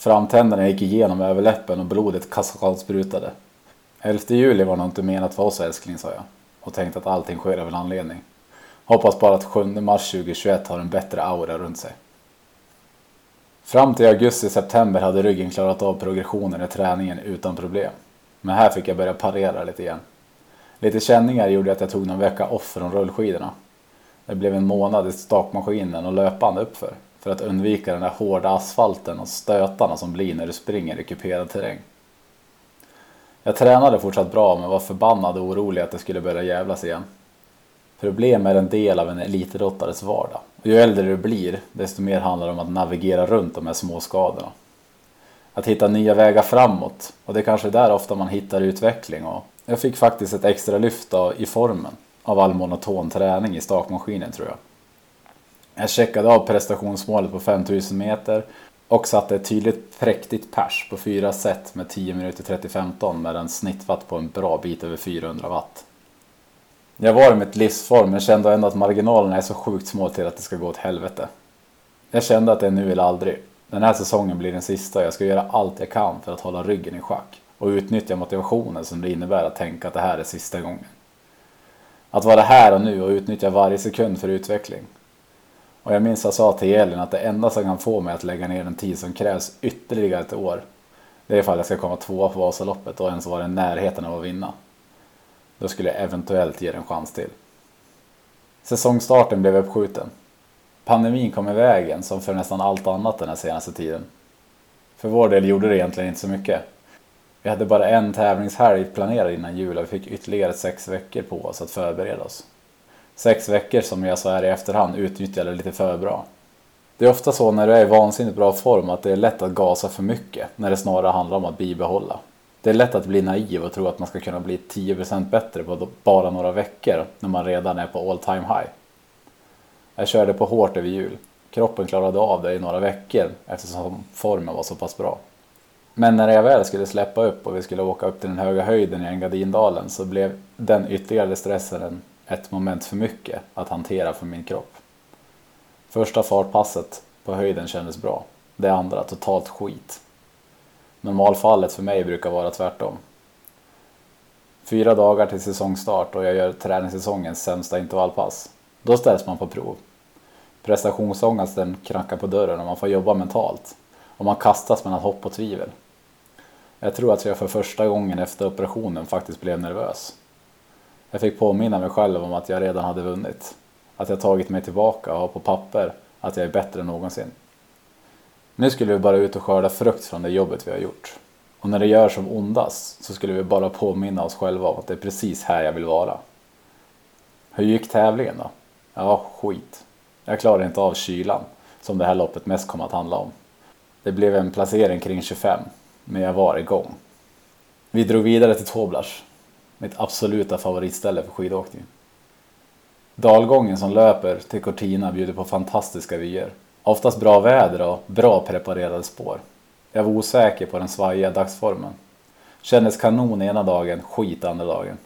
Framtänderna gick igenom överläppen och blodet kaskadsprutade. 11 juli var nog inte menat för oss älskling, sa jag. Och tänkte att allting sker av en anledning. Hoppas bara att 7 mars 2021 har en bättre aura runt sig. Fram till augusti-september hade ryggen klarat av progressionen i träningen utan problem. Men här fick jag börja parera lite igen. Lite känningar gjorde att jag tog någon vecka off från rullskidorna. Det blev en månad i stakmaskinen och löpande uppför. För att undvika den där hårda asfalten och stötarna som blir när du springer i kuperad terräng. Jag tränade fortsatt bra men var förbannad och orolig att det skulle börja jävlas igen. Problem är en del av en elitidrottares vardag. Och ju äldre du blir, desto mer handlar det om att navigera runt de här små skadorna. Att hitta nya vägar framåt. Och det är kanske där ofta man hittar utveckling. Och jag fick faktiskt ett extra lyft i formen av all monoton träning i stakmaskinen tror jag. Jag checkade av prestationsmålet på 5000 meter och satte ett tydligt präktigt pers på fyra set med 10 minuter 30-15 med en snittwatt på en bra bit över 400 watt. Jag var i mitt livsform men kände ändå att marginalerna är så sjukt små till att det ska gå åt helvete. Jag kände att det är nu eller aldrig. Den här säsongen blir den sista och jag ska göra allt jag kan för att hålla ryggen i schack och utnyttja motivationen som det innebär att tänka att det här är sista gången. Att vara här och nu och utnyttja varje sekund för utveckling. Och jag minns jag sa till Elin att det enda som kan få mig att lägga ner den tid som krävs ytterligare ett år. Det är ifall jag ska komma tvåa på Vasaloppet och ens vara i närheten av att vinna. Då skulle jag eventuellt ge det en chans till. Säsongstarten blev uppskjuten. Pandemin kom i vägen som för nästan allt annat den här senaste tiden. För vår del gjorde det egentligen inte så mycket. Vi hade bara en tävlingshelg planerad innan jul och vi fick ytterligare sex veckor på oss att förbereda oss. Sex veckor som jag så här i efterhand utnyttjade lite för bra. Det är ofta så när du är i vansinnigt bra form att det är lätt att gasa för mycket när det snarare handlar om att bibehålla. Det är lätt att bli naiv och tro att man ska kunna bli 10% bättre på bara några veckor när man redan är på all time high. Jag körde på hårt över jul. Kroppen klarade av det i några veckor eftersom formen var så pass bra. Men när jag väl skulle släppa upp och vi skulle åka upp till den höga höjden i Engadindalen så blev den ytterligare stressen ett moment för mycket att hantera för min kropp. Första fartpasset på höjden kändes bra. Det andra totalt skit. Normalfallet för mig brukar vara tvärtom. Fyra dagar till säsongstart och jag gör träningssäsongens sämsta intervallpass. Då ställs man på prov. Prestationsångesten knackar på dörren och man får jobba mentalt. Och man kastas mellan hopp och tvivel. Jag tror att jag för första gången efter operationen faktiskt blev nervös. Jag fick påminna mig själv om att jag redan hade vunnit. Att jag tagit mig tillbaka och har på papper att jag är bättre än någonsin. Nu skulle vi bara ut och skörda frukt från det jobbet vi har gjort. Och när det gör som ondast så skulle vi bara påminna oss själva om att det är precis här jag vill vara. Hur gick tävlingen då? Ja, skit. Jag klarade inte av kylan, som det här loppet mest kom att handla om. Det blev en placering kring 25, men jag var igång. Vi drog vidare till Toblach, mitt absoluta favoritställe för skidåkning. Dalgången som löper till Cortina bjuder på fantastiska vyer. Oftast bra väder och bra preparerade spår. Jag var osäker på den svajiga dagsformen. Kändes kanon ena dagen, skit andra dagen.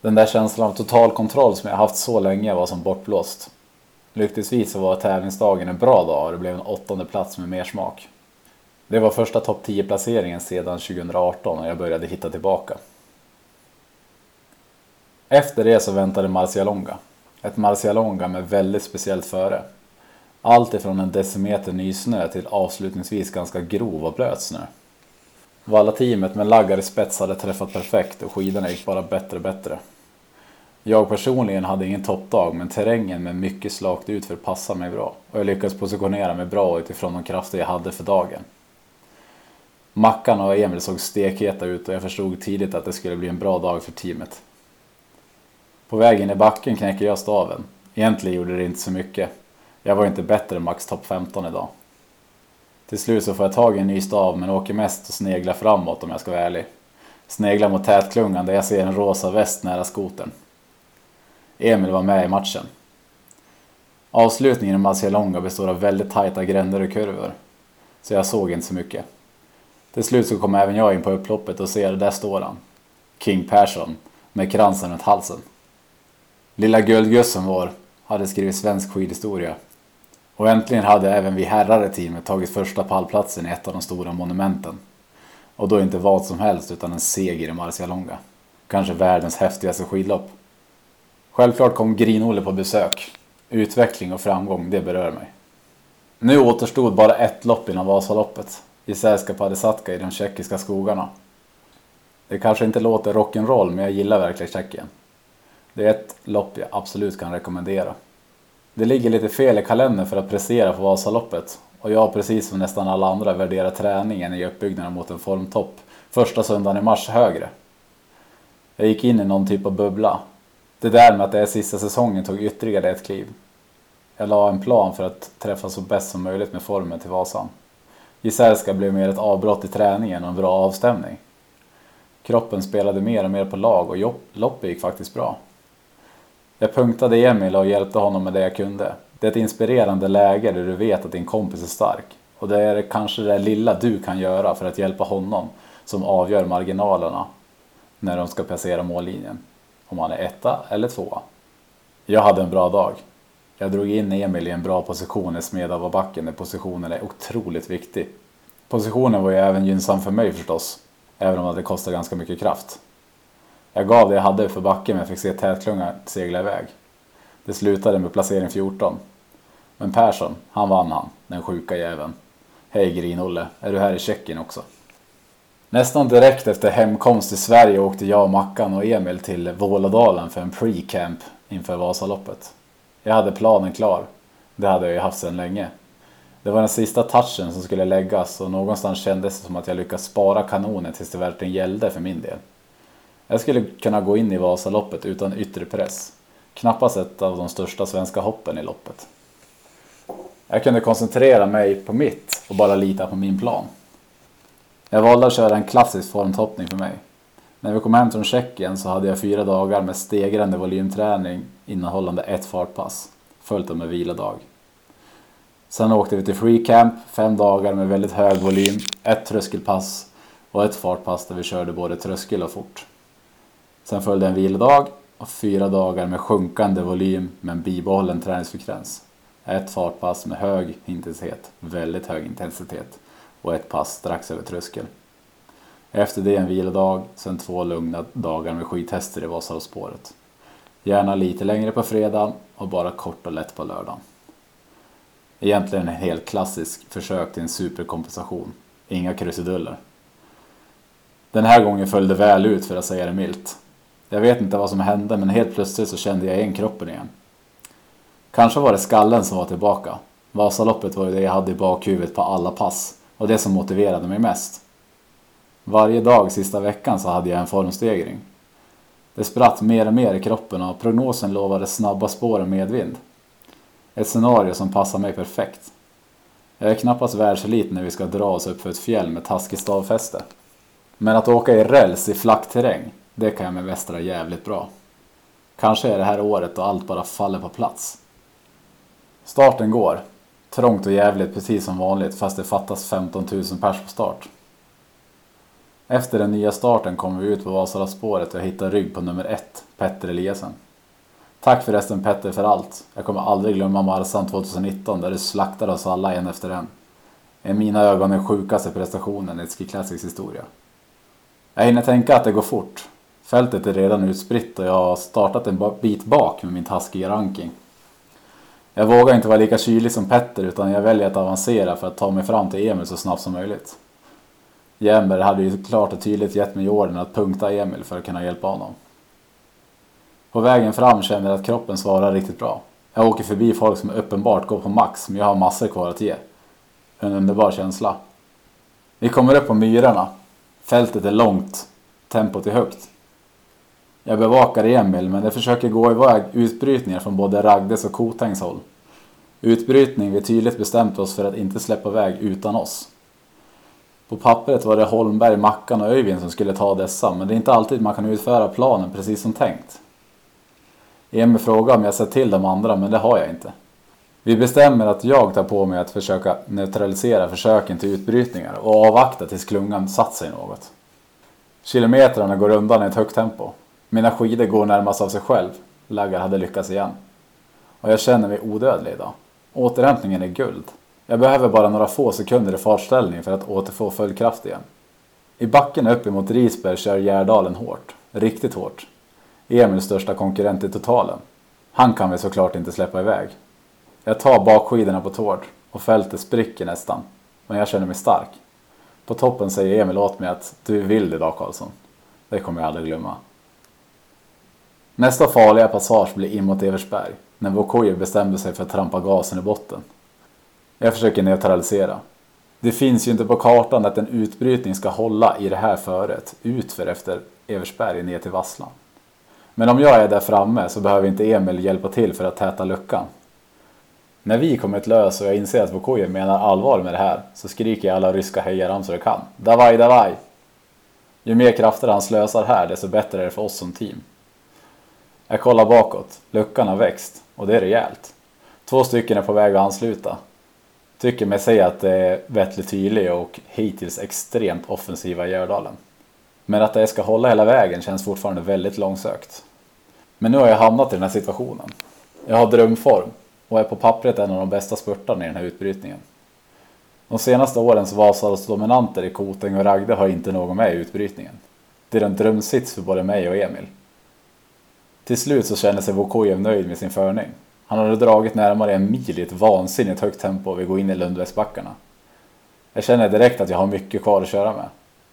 Den där känslan av total kontroll som jag haft så länge var som bortblåst. Lyckligtvis så var tävlingsdagen en bra dag och det blev en åttonde plats med mer smak. Det var första topp 10 placeringen sedan 2018 och jag började hitta tillbaka. Efter det så väntade Marcialonga. Ett Marcialonga med väldigt speciellt före. Allt ifrån en decimeter nysnö till avslutningsvis ganska grov och blöt snö. Valla-teamet med laggar i spets hade träffat perfekt och skidorna gick bara bättre och bättre. Jag personligen hade ingen toppdag men terrängen med mycket slakt utför passade mig bra och jag lyckades positionera mig bra utifrån de krafter jag hade för dagen. Mackan och Emil såg stekheta ut och jag förstod tidigt att det skulle bli en bra dag för teamet. På vägen i backen knäcker jag staven. Egentligen gjorde det inte så mycket. Jag var inte bättre än max topp 15 idag. Till slut så får jag tag i en ny stav men åker mest och sneglar framåt om jag ska vara ärlig. Sneglar mot tätklungan där jag ser en rosa väst nära skoten. Emil var med i matchen. Avslutningen i Marcialonga består av väldigt tajta gränder och kurvor. Så jag såg inte så mycket. Till slut så kom även jag in på upploppet och ser där står han. King Persson med kransen runt halsen. Lilla guldgussen vår hade skrivit svensk skidhistoria. Och äntligen hade även vi herrar i teamet tagit första pallplatsen i ett av de stora monumenten. Och då inte vad som helst utan en seger i Marcialonga. Kanske världens häftigaste skidlopp. Självklart kom Grin-Olle på besök. Utveckling och framgång, det berör mig. Nu återstod bara ett lopp innan Vasaloppet. I Särska Padesatka i de tjeckiska skogarna. Det kanske inte låter rock'n'roll men jag gillar verkligen Tjeckien. Det är ett lopp jag absolut kan rekommendera. Det ligger lite fel i kalendern för att prestera på Vasaloppet och jag precis som nästan alla andra värderar träningen i uppbyggnaden mot en formtopp första söndagen i mars högre. Jag gick in i någon typ av bubbla. Det där med att det är sista säsongen tog ytterligare ett kliv. Jag la en plan för att träffa så bäst som möjligt med formen till Vasan. Gisärska blev mer ett avbrott i träningen och en bra avstämning. Kroppen spelade mer och mer på lag och loppet gick faktiskt bra. Jag punktade Emil och hjälpte honom med det jag kunde. Det är ett inspirerande läge där du vet att din kompis är stark. Och det är kanske det lilla du kan göra för att hjälpa honom som avgör marginalerna när de ska passera mållinjen. Om han är etta eller tvåa. Jag hade en bra dag. Jag drog in Emil i en bra position i Smedavabacken där positionen är otroligt viktig. Positionen var ju även gynnsam för mig förstås, även om det kostade ganska mycket kraft. Jag gav det jag hade för backen men jag fick se tätklungan segla iväg. Det slutade med placering 14. Men Persson, han vann han, den sjuka jäveln. Hej Grin-Olle, är du här i Tjeckien också? Nästan direkt efter hemkomst till Sverige åkte jag, Mackan och Emil till Vålådalen för en pre-camp inför Vasaloppet. Jag hade planen klar. Det hade jag ju haft sedan länge. Det var den sista touchen som skulle läggas och någonstans kändes det som att jag lyckats spara kanonen tills det verkligen gällde för min del. Jag skulle kunna gå in i Vasaloppet utan yttre press. Knappast ett av de största svenska hoppen i loppet. Jag kunde koncentrera mig på mitt och bara lita på min plan. Jag valde att köra en klassisk formtoppning för mig. När vi kom hem från Tjeckien så hade jag fyra dagar med stegrande volymträning innehållande ett fartpass, följt av en vilodag. Sen åkte vi till Free Camp, fem dagar med väldigt hög volym, ett tröskelpass och ett fartpass där vi körde både tröskel och fort. Sen följde en vilodag och fyra dagar med sjunkande volym men bibehållen träningsfrekvens. Ett fartpass med hög intensitet, väldigt hög intensitet och ett pass strax över tröskel. Efter det en vilodag, sen två lugna dagar med skidtester i Vasaloppsspåret. Gärna lite längre på fredag och bara kort och lätt på lördagen. Egentligen en helt klassisk försök till en superkompensation. Inga krusiduller. Den här gången föll det väl ut för att säga det milt. Jag vet inte vad som hände men helt plötsligt så kände jag igen kroppen igen. Kanske var det skallen som var tillbaka. Vasaloppet var ju det jag hade i bakhuvudet på alla pass och det som motiverade mig mest. Varje dag sista veckan så hade jag en formstegring. Det spratt mer och mer i kroppen och prognosen lovade snabba spår och medvind. Ett scenario som passar mig perfekt. Jag är knappast världselit när vi ska dra oss upp för ett fjäll med taskigt stavfäste. Men att åka i räls i flack terräng, det kan jag med västra jävligt bra. Kanske är det här året då allt bara faller på plats. Starten går. Trångt och jävligt precis som vanligt fast det fattas 15 000 pers på start. Efter den nya starten kommer vi ut på Vasaloppsspåret och hittar rygg på nummer ett, Petter Eliasen. Tack förresten Petter för allt. Jag kommer aldrig glömma Marsan 2019 där du slaktade oss alla en efter en. I mina ögon den sjukaste prestationen i Ski Classics historia. Jag hinner tänka att det går fort. Fältet är redan utspritt och jag har startat en bit bak med min taskiga ranking. Jag vågar inte vara lika kylig som Petter utan jag väljer att avancera för att ta mig fram till Emil så snabbt som möjligt. Jember hade ju klart och tydligt gett mig orden att punkta Emil för att kunna hjälpa honom. På vägen fram känner jag att kroppen svarar riktigt bra. Jag åker förbi folk som uppenbart går på max men jag har massor kvar att ge. En underbar känsla. Vi kommer upp på myrarna. Fältet är långt. Tempot är högt. Jag bevakar Emil men det försöker gå iväg utbrytningar från både Ragdes och Kotängs håll. Utbrytning vi tydligt bestämt oss för att inte släppa iväg utan oss. På pappret var det Holmberg, Mackan och Öyvind som skulle ta dessa men det är inte alltid man kan utföra planen precis som tänkt. Emil frågar om jag sett till de andra men det har jag inte. Vi bestämmer att jag tar på mig att försöka neutralisera försöken till utbrytningar och avvakta tills klungan satt sig något. Kilometrarna går undan i ett högt tempo. Mina skidor går närmast av sig själv. Laggar hade lyckats igen. Och jag känner mig odödlig idag. Återhämtningen är guld. Jag behöver bara några få sekunder i fartställning för att återfå full kraft igen. I backen upp emot Risberg kör Gärdalen hårt. Riktigt hårt. Emils största konkurrent i totalen. Han kan vi såklart inte släppa iväg. Jag tar bakskidorna på tårt. och fältet spricker nästan. Men jag känner mig stark. På toppen säger Emil åt mig att du är vild idag Karlsson. Det kommer jag aldrig glömma. Nästa farliga passage blir in mot Eversberg. När Vokoje bestämde sig för att trampa gasen i botten. Jag försöker neutralisera. Det finns ju inte på kartan att en utbrytning ska hålla i det här föret utför efter Eversberg ner till Vasslan. Men om jag är där framme så behöver inte Emil hjälpa till för att täta luckan. När vi kommit lös och jag inser att Vukojev menar allvar med det här så skriker jag alla ryska hejaramsor jag kan. Davaj, davaj! Ju mer krafter han slösar här desto bättre är det för oss som team. Jag kollar bakåt. Luckan har växt. Och det är rejält. Två stycken är på väg att ansluta. Tycker mig säga att det är Vettle tydlig och hittills extremt offensiva i Gördalen. Men att det ska hålla hela vägen känns fortfarande väldigt långsökt. Men nu har jag hamnat i den här situationen. Jag har drömform och är på pappret en av de bästa spurtarna i den här utbrytningen. De senaste årens Vasalas dominanter i Koteng och Ragde har inte någon med i utbrytningen. Det är en drömsits för både mig och Emil. Till slut så känner sig Vukojev nöjd med sin förning. Han hade dragit närmare en mil i ett vansinnigt högt tempo och vi går in i Lundvästbackarna. Jag känner direkt att jag har mycket kvar att köra med.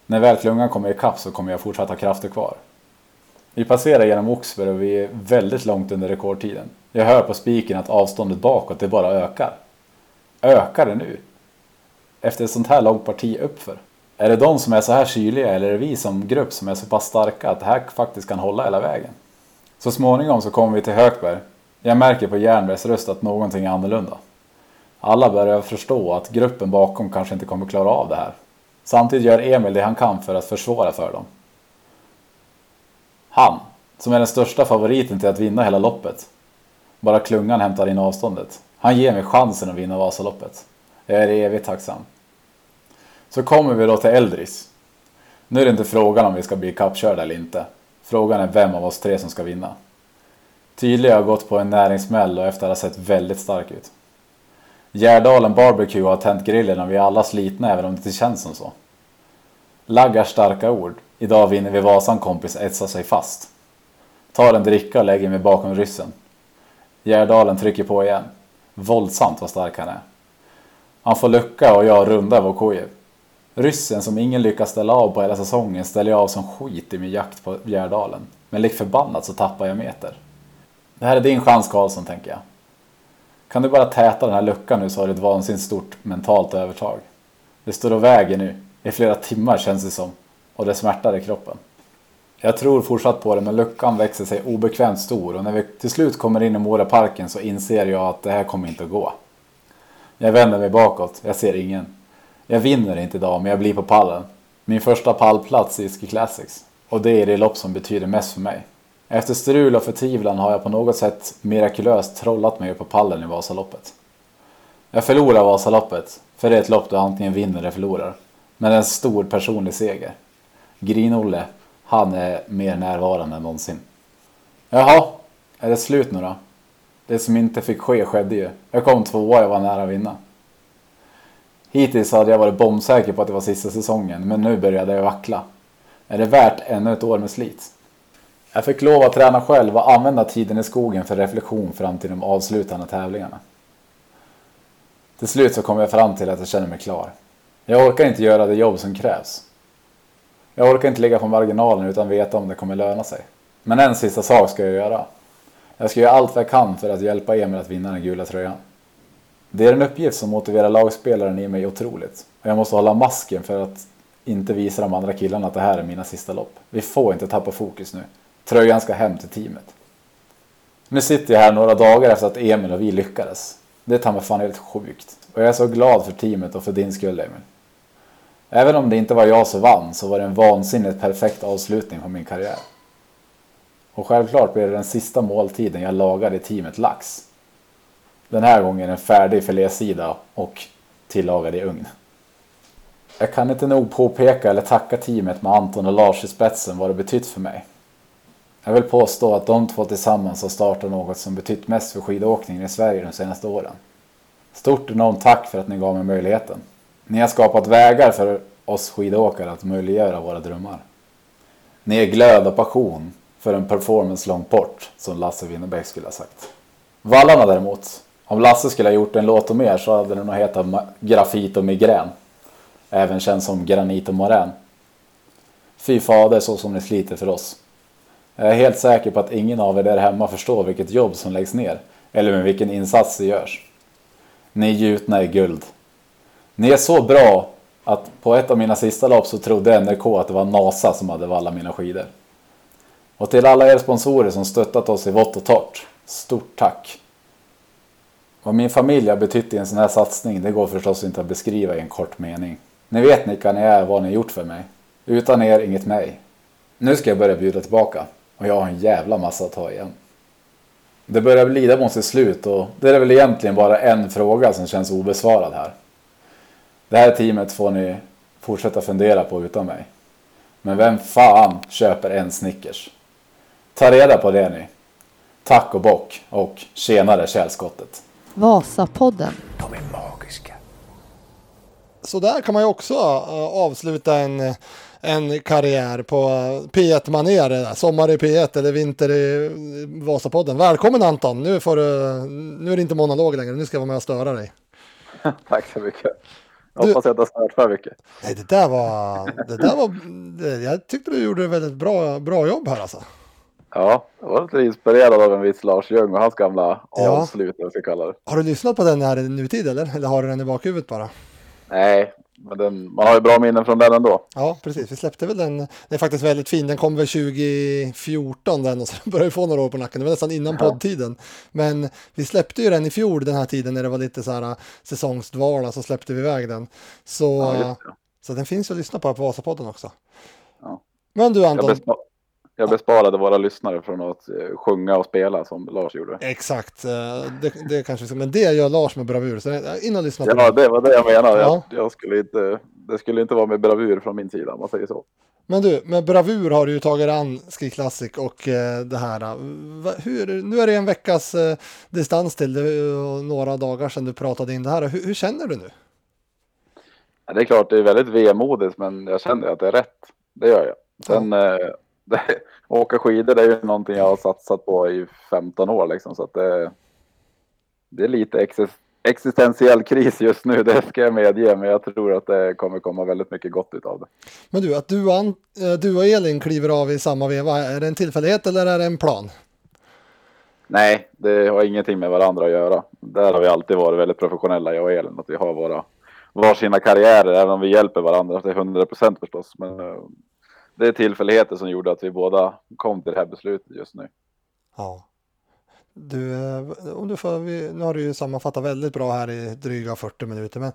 När väl klungan kommer ikapp så kommer jag fortsatt ha krafter kvar. Vi passerar genom Oxberg och vi är väldigt långt under rekordtiden. Jag hör på spiken att avståndet bakåt det bara ökar. Ökar det nu? Efter ett sånt här långt parti uppför? Är det de som är så här kyliga eller är det vi som grupp som är så pass starka att det här faktiskt kan hålla hela vägen? Så småningom så kommer vi till Hökberg. Jag märker på Jernbergs röst att någonting är annorlunda. Alla börjar förstå att gruppen bakom kanske inte kommer klara av det här. Samtidigt gör Emil det han kan för att försvåra för dem. Han, som är den största favoriten till att vinna hela loppet. Bara klungan hämtar in avståndet. Han ger mig chansen att vinna Vasaloppet. Jag är evigt tacksam. Så kommer vi då till Eldris. Nu är det inte frågan om vi ska bli kappkörda eller inte. Frågan är vem av oss tre som ska vinna. Tydlig har gått på en näringsmäll och efter att ha sett väldigt stark ut. Gärdalen Barbecue har tänt grillen och vi är alla slitna även om det inte känns som så. Laggars starka ord. Idag vinner vi Vasan kompis etsar sig fast. Tar en dricka och lägger mig bakom ryssen. Gärdalen trycker på igen. Våldsamt vad stark han är. Han får lucka och jag rundar Vokojev. Ryssen som ingen lyckas ställa av på hela säsongen ställer jag av som skit i min jakt på Gärdalen. Men lik förbannat så tappar jag meter. Det här är din chans Karlsson tänker jag. Kan du bara täta den här luckan nu så har du ett vansinnigt stort mentalt övertag. Det står och väger nu. I flera timmar känns det som. Och det smärtar i kroppen. Jag tror fortsatt på det men luckan växer sig obekvämt stor och när vi till slut kommer in i Moraparken så inser jag att det här kommer inte att gå. Jag vänder mig bakåt, jag ser ingen. Jag vinner inte idag men jag blir på pallen. Min första pallplats i Ski Classics. Och det är det lopp som betyder mest för mig. Efter strul och förtvivlan har jag på något sätt mirakulöst trollat mig upp på pallen i Vasaloppet. Jag förlorar Vasaloppet, för det är ett lopp du antingen vinner eller förlorar. Men det är en stor personlig seger. Grin-Olle, han är mer närvarande än någonsin. Jaha, är det slut nu då? Det som inte fick ske skedde ju. Jag kom tvåa, jag var nära att vinna. Hittills hade jag varit bombsäker på att det var sista säsongen, men nu började jag vackla. Är det värt ännu ett år med slit? Jag fick lov att träna själv och använda tiden i skogen för reflektion fram till de avslutande tävlingarna. Till slut så kom jag fram till att jag känner mig klar. Jag orkar inte göra det jobb som krävs. Jag orkar inte ligga på marginalen utan veta om det kommer löna sig. Men en sista sak ska jag göra. Jag ska göra allt vad jag kan för att hjälpa Emil att vinna den gula tröjan. Det är en uppgift som motiverar lagspelaren i mig otroligt. Och jag måste hålla masken för att inte visa de andra killarna att det här är mina sista lopp. Vi får inte tappa fokus nu. Tröjan ska hem till teamet. Nu sitter jag här några dagar efter att Emil och vi lyckades. Det är mig fan helt sjukt. Och jag är så glad för teamet och för din skull Emil. Även om det inte var jag som vann så var det en vansinnigt perfekt avslutning på min karriär. Och självklart blev det den sista måltiden jag lagade i teamet lax. Den här gången en färdig filésida och tillagad i ugn. Jag kan inte nog påpeka eller tacka teamet med Anton och Lars i spetsen vad det betytt för mig. Jag vill påstå att de två tillsammans har startat något som betytt mest för skidåkningen i Sverige de senaste åren. Stort enormt tack för att ni gav mig möjligheten. Ni har skapat vägar för oss skidåkare att möjliggöra våra drömmar. Ni är glöd och passion för en performance långt bort, som Lasse Winnerbäck skulle ha sagt. Vallarna däremot, om Lasse skulle ha gjort en låt om er så hade den nog hetat Grafit och migrän. Även känd som Granit och morän. Fy fader så som ni sliter för oss. Jag är helt säker på att ingen av er där hemma förstår vilket jobb som läggs ner eller med vilken insats det görs. Ni gjutna i guld. Ni är så bra att på ett av mina sista lopp så trodde NRK att det var NASA som hade vallat mina skidor. Och till alla er sponsorer som stöttat oss i vått och torrt. Stort tack! Vad min familj har betytt i en sån här satsning, det går förstås inte att beskriva i en kort mening. Ni vet vilka ni är, vad ni gjort för mig. Utan er, inget mig. Nu ska jag börja bjuda tillbaka. Och jag har en jävla massa att ta igen. Det börjar lida mot sitt slut och det är väl egentligen bara en fråga som känns obesvarad här. Det här teamet får ni fortsätta fundera på utan mig. Men vem fan köper en Snickers? Ta reda på det ni. Tack och bock och tjenare kärlskottet. Vasapodden. De är magiska. Så där kan man ju också eh, avsluta en, en karriär på P1-manér. Sommar i P1 eller vinter i Vasapodden. Välkommen Anton! Nu, får du, nu är det inte monolog längre, nu ska jag vara med och störa dig. Tack så mycket. Jag Du- hoppas jag inte har stört för mycket. Nej, det där var... Det där var det, jag tyckte du gjorde ett väldigt bra, bra jobb här alltså. Ja, jag var lite inspirerad av en viss Lars Ljung och hans gamla Ja. avslut, jag ska kalla det. Har du lyssnat på den här i nutid eller? Eller har du den i bakhuvudet bara? Nej, men den, man har ju bra minnen från den ändå. Ja, precis. Vi släppte väl den. Den är faktiskt väldigt fin. Den kom väl 2014 den och så börjar vi få några år på nacken. Det var nästan innan poddtiden. Men vi släppte ju den i fjol den här tiden när det var lite så här äh, säsongsdvala så släppte vi iväg den. Så, Ja, så den finns att lyssna på på Vasapodden också. Ja. Men du Jag, Anton. bespa- jag besparade våra lyssnare från att eh, sjunga och spela som Lars gjorde. Exakt, eh, det, det kanske men det gör Lars med bravur. Så in och lyssna på Ja, den. det var det jag menade. Ja. Jag, jag skulle inte, det skulle inte vara med bravur från min sida, om man säger så. Men du, med bravur har du ju tagit an Ski Classic och eh, det här. hur, nu är det en veckas distans till det och några dagar sedan du pratade in det här. Hur, hur känner du nu? Ja, Det är klart, det är väldigt vemodigt, men jag känner att det är rätt. Det gör jag. Sen, eh, det, åka skidor det är ju någonting jag har satsat på i 15 år liksom, så att det, det är lite exis, existentiell kris just nu, det ska jag medge, men jag tror att det kommer komma väldigt mycket gott utav det. Men du, att du och, An, eh, du och Elin kliver av i samma veva, är det en tillfällighet eller är det en plan? Nej, det har ingenting med varandra att göra. Där har vi alltid varit väldigt professionella, jag och Elin, att vi har våra varsina karriärer, även om vi hjälper varandra till 100 procent förstås. Men eh, det är tillfälligheter som gjorde att vi båda kom till det här beslutet just nu. Ja. Du, eh, om du får, vi, nu har du ju sammanfattat väldigt bra här i dryga 40 minuter, men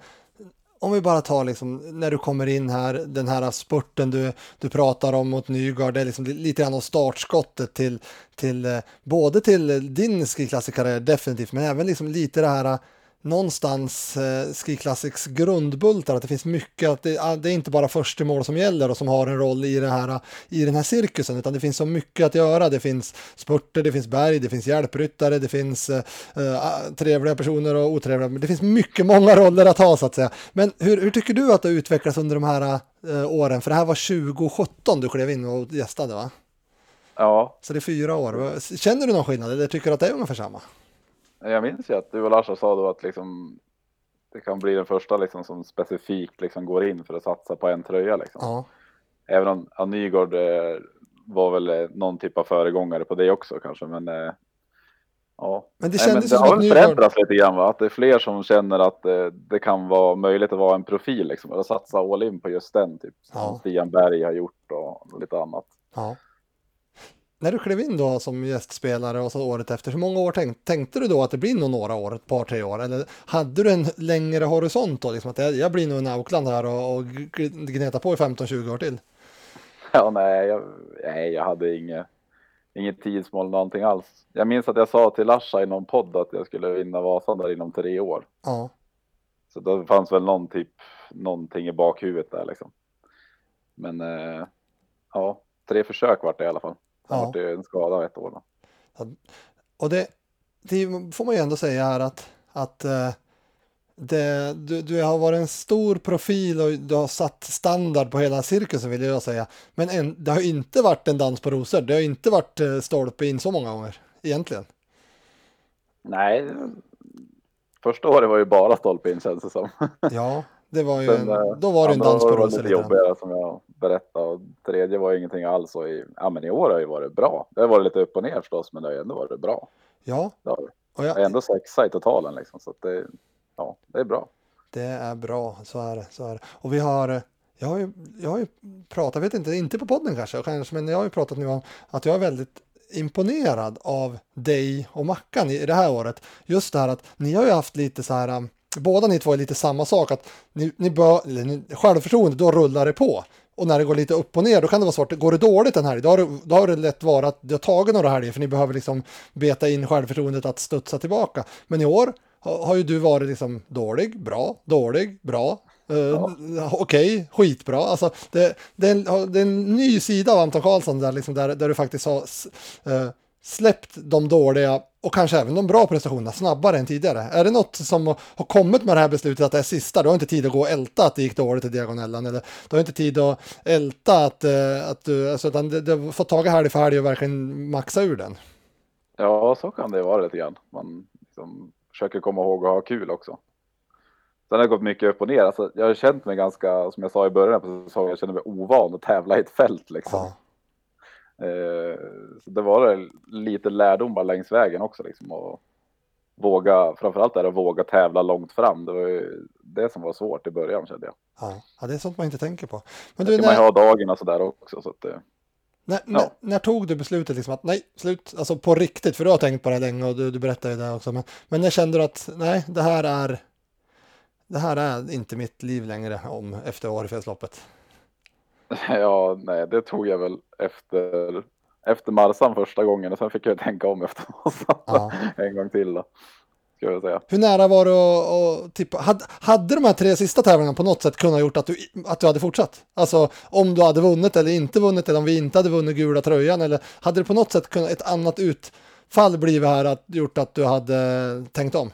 om vi bara tar liksom när du kommer in här, den här spurten du, du pratar om mot Nygard, det är liksom lite grann av startskottet till, till eh, både till din skidklassikarriär definitivt, men även liksom lite det här någonstans eh, Ski Classics grundbultar, att det finns mycket, att det, ah, det är inte bara första mål som gäller och som har en roll i, det här, i den här cirkusen, utan det finns så mycket att göra. Det finns spurter, det finns berg, det finns hjälpryttare, det finns eh, eh, trevliga personer och otrevliga, men det finns mycket, många roller att ha så att säga. Men hur, hur tycker du att det har utvecklats under de här eh, åren? För det här var 2017 du klev in och gästade va? Ja, Så det är fyra år. Känner du någon skillnad eller tycker du att det är ungefär samma? Jag minns ju att du och Larsa sa då att liksom, det kan bli den första liksom, som specifikt liksom, går in för att satsa på en tröja. Liksom. Ja. Även om ja, Nygård eh, var väl eh, någon typ av föregångare på det också kanske. Men, eh, ja. Men det Nej, kändes men ju det som har väl Nygård... förändrats lite grann va? Att det är fler som känner att eh, det kan vara möjligt att vara en profil liksom. Och satsa all in på just den typ. Som Ja. Stian Berg har gjort och lite annat. Ja. När du klev in då som gästspelare och så året efter, hur många år tänk, tänkte du då att det blir nog några år, ett par, tre år? Eller hade du en längre horisont då? Liksom att jag, jag blir nog en Aukland här och, och gn- gneta på i 15-20 år till? Ja, nej, jag, nej, jag hade inget, inget tidsmål någonting alls. Jag minns att jag sa till Larsa i någon podd att jag skulle vinna Vasan där inom tre år. Ja, Så då fanns väl någon typ, någonting i bakhuvudet där liksom. Men eh, ja, tre försök vart det i alla fall. Sen Ja. det en skada ett år. Då. och det, det får man ju ändå säga här att, att eh, det, du, du har varit en stor profil och du har satt standard på hela cirkusen vill jag säga. Men en, det har inte varit en dans på rosor. Det har inte varit eh, stolpe in så många gånger egentligen. Nej, första året var ju bara stolpe in känns det som. Ja, det var ju Sen, en, eh, då var det en dans på året var rosor. lite jobbigare som jag berättade. Och tredje var ju ingenting alls. Och i, ja, men i år har ju varit bra. Det har varit lite upp och ner förstås, men det har ju ändå varit bra. Ja, Det har det. och Jag är ändå sexa i totalen liksom, så att det, ja, det är bra. det är bra, så är det. Så är det. Och vi har, jag har ju, jag har ju pratat, jag vet inte, inte på podden kanske, kanske, men jag har ju pratat nu om att jag är väldigt imponerad av dig och Mackan i, i det här året. Just det här att ni har ju haft lite så här, um, båda ni två är lite samma sak, att ni, ni bör, eller ni, självförtroende, då rullar det på. Och när det går lite upp och ner, då kan det vara svårt. Går det dåligt den här, då har det, då har det lätt varit att det har tagit några helger, för ni behöver liksom beta in självförtroendet att studsa tillbaka. Men i år har, har ju du varit liksom dålig, bra, dålig, bra, Uh, Okej, okay, skitbra. Alltså, det, det, är en, det, är en, ny sida av Anton Karlsson där, liksom, där, där du faktiskt har uh, släppt de dåliga och kanske även de bra prestationerna snabbare än tidigare. Är det något som har kommit med det här beslutet att det är sista? Du har inte tid att gå och älta att det gick dåligt i diagonellen eller du har inte tid att älta att, uh, att du, alltså, utan du, du får tag i helg för helg och verkligen maxa ur den. Ja, så kan det vara lite grann. Man liksom försöker komma ihåg att ha kul också. Sen har det gått mycket upp och ner. Alltså, jag har känt mig ganska, som jag sa i början på säsongen, jag känner mig ovan att tävla i ett fält liksom. Ja. Eh, så det var lite lärdom bara längs vägen också liksom. Och våga, framförallt är det att våga tävla långt fram. Det var ju det som var svårt i början kände jag. Ja, ja det är sånt man inte tänker på. Men du, när... man ha dagen och sådär också. Så att, eh, när, ja. när, när, tog du beslutet liksom att nej, slut, alltså på riktigt, för du har tänkt på det länge och du, du berättade det också, men, men när kände du att nej, det här är det här är inte mitt liv längre om efter Årefjällsloppet? Ja, nej, det tog jag väl efter, efter Marsan första gången och sen fick jag tänka om efter ja. en gång till. Då, ska jag säga. Hur nära var det att tippa? Hade, hade de här tre sista tävlingarna på något sätt kunnat gjort att du, att du hade fortsatt? Alltså om du hade vunnit eller inte vunnit eller om vi inte hade vunnit gula tröjan eller hade det på något sätt kunnat ett annat utfall blivit här att gjort att du hade tänkt om?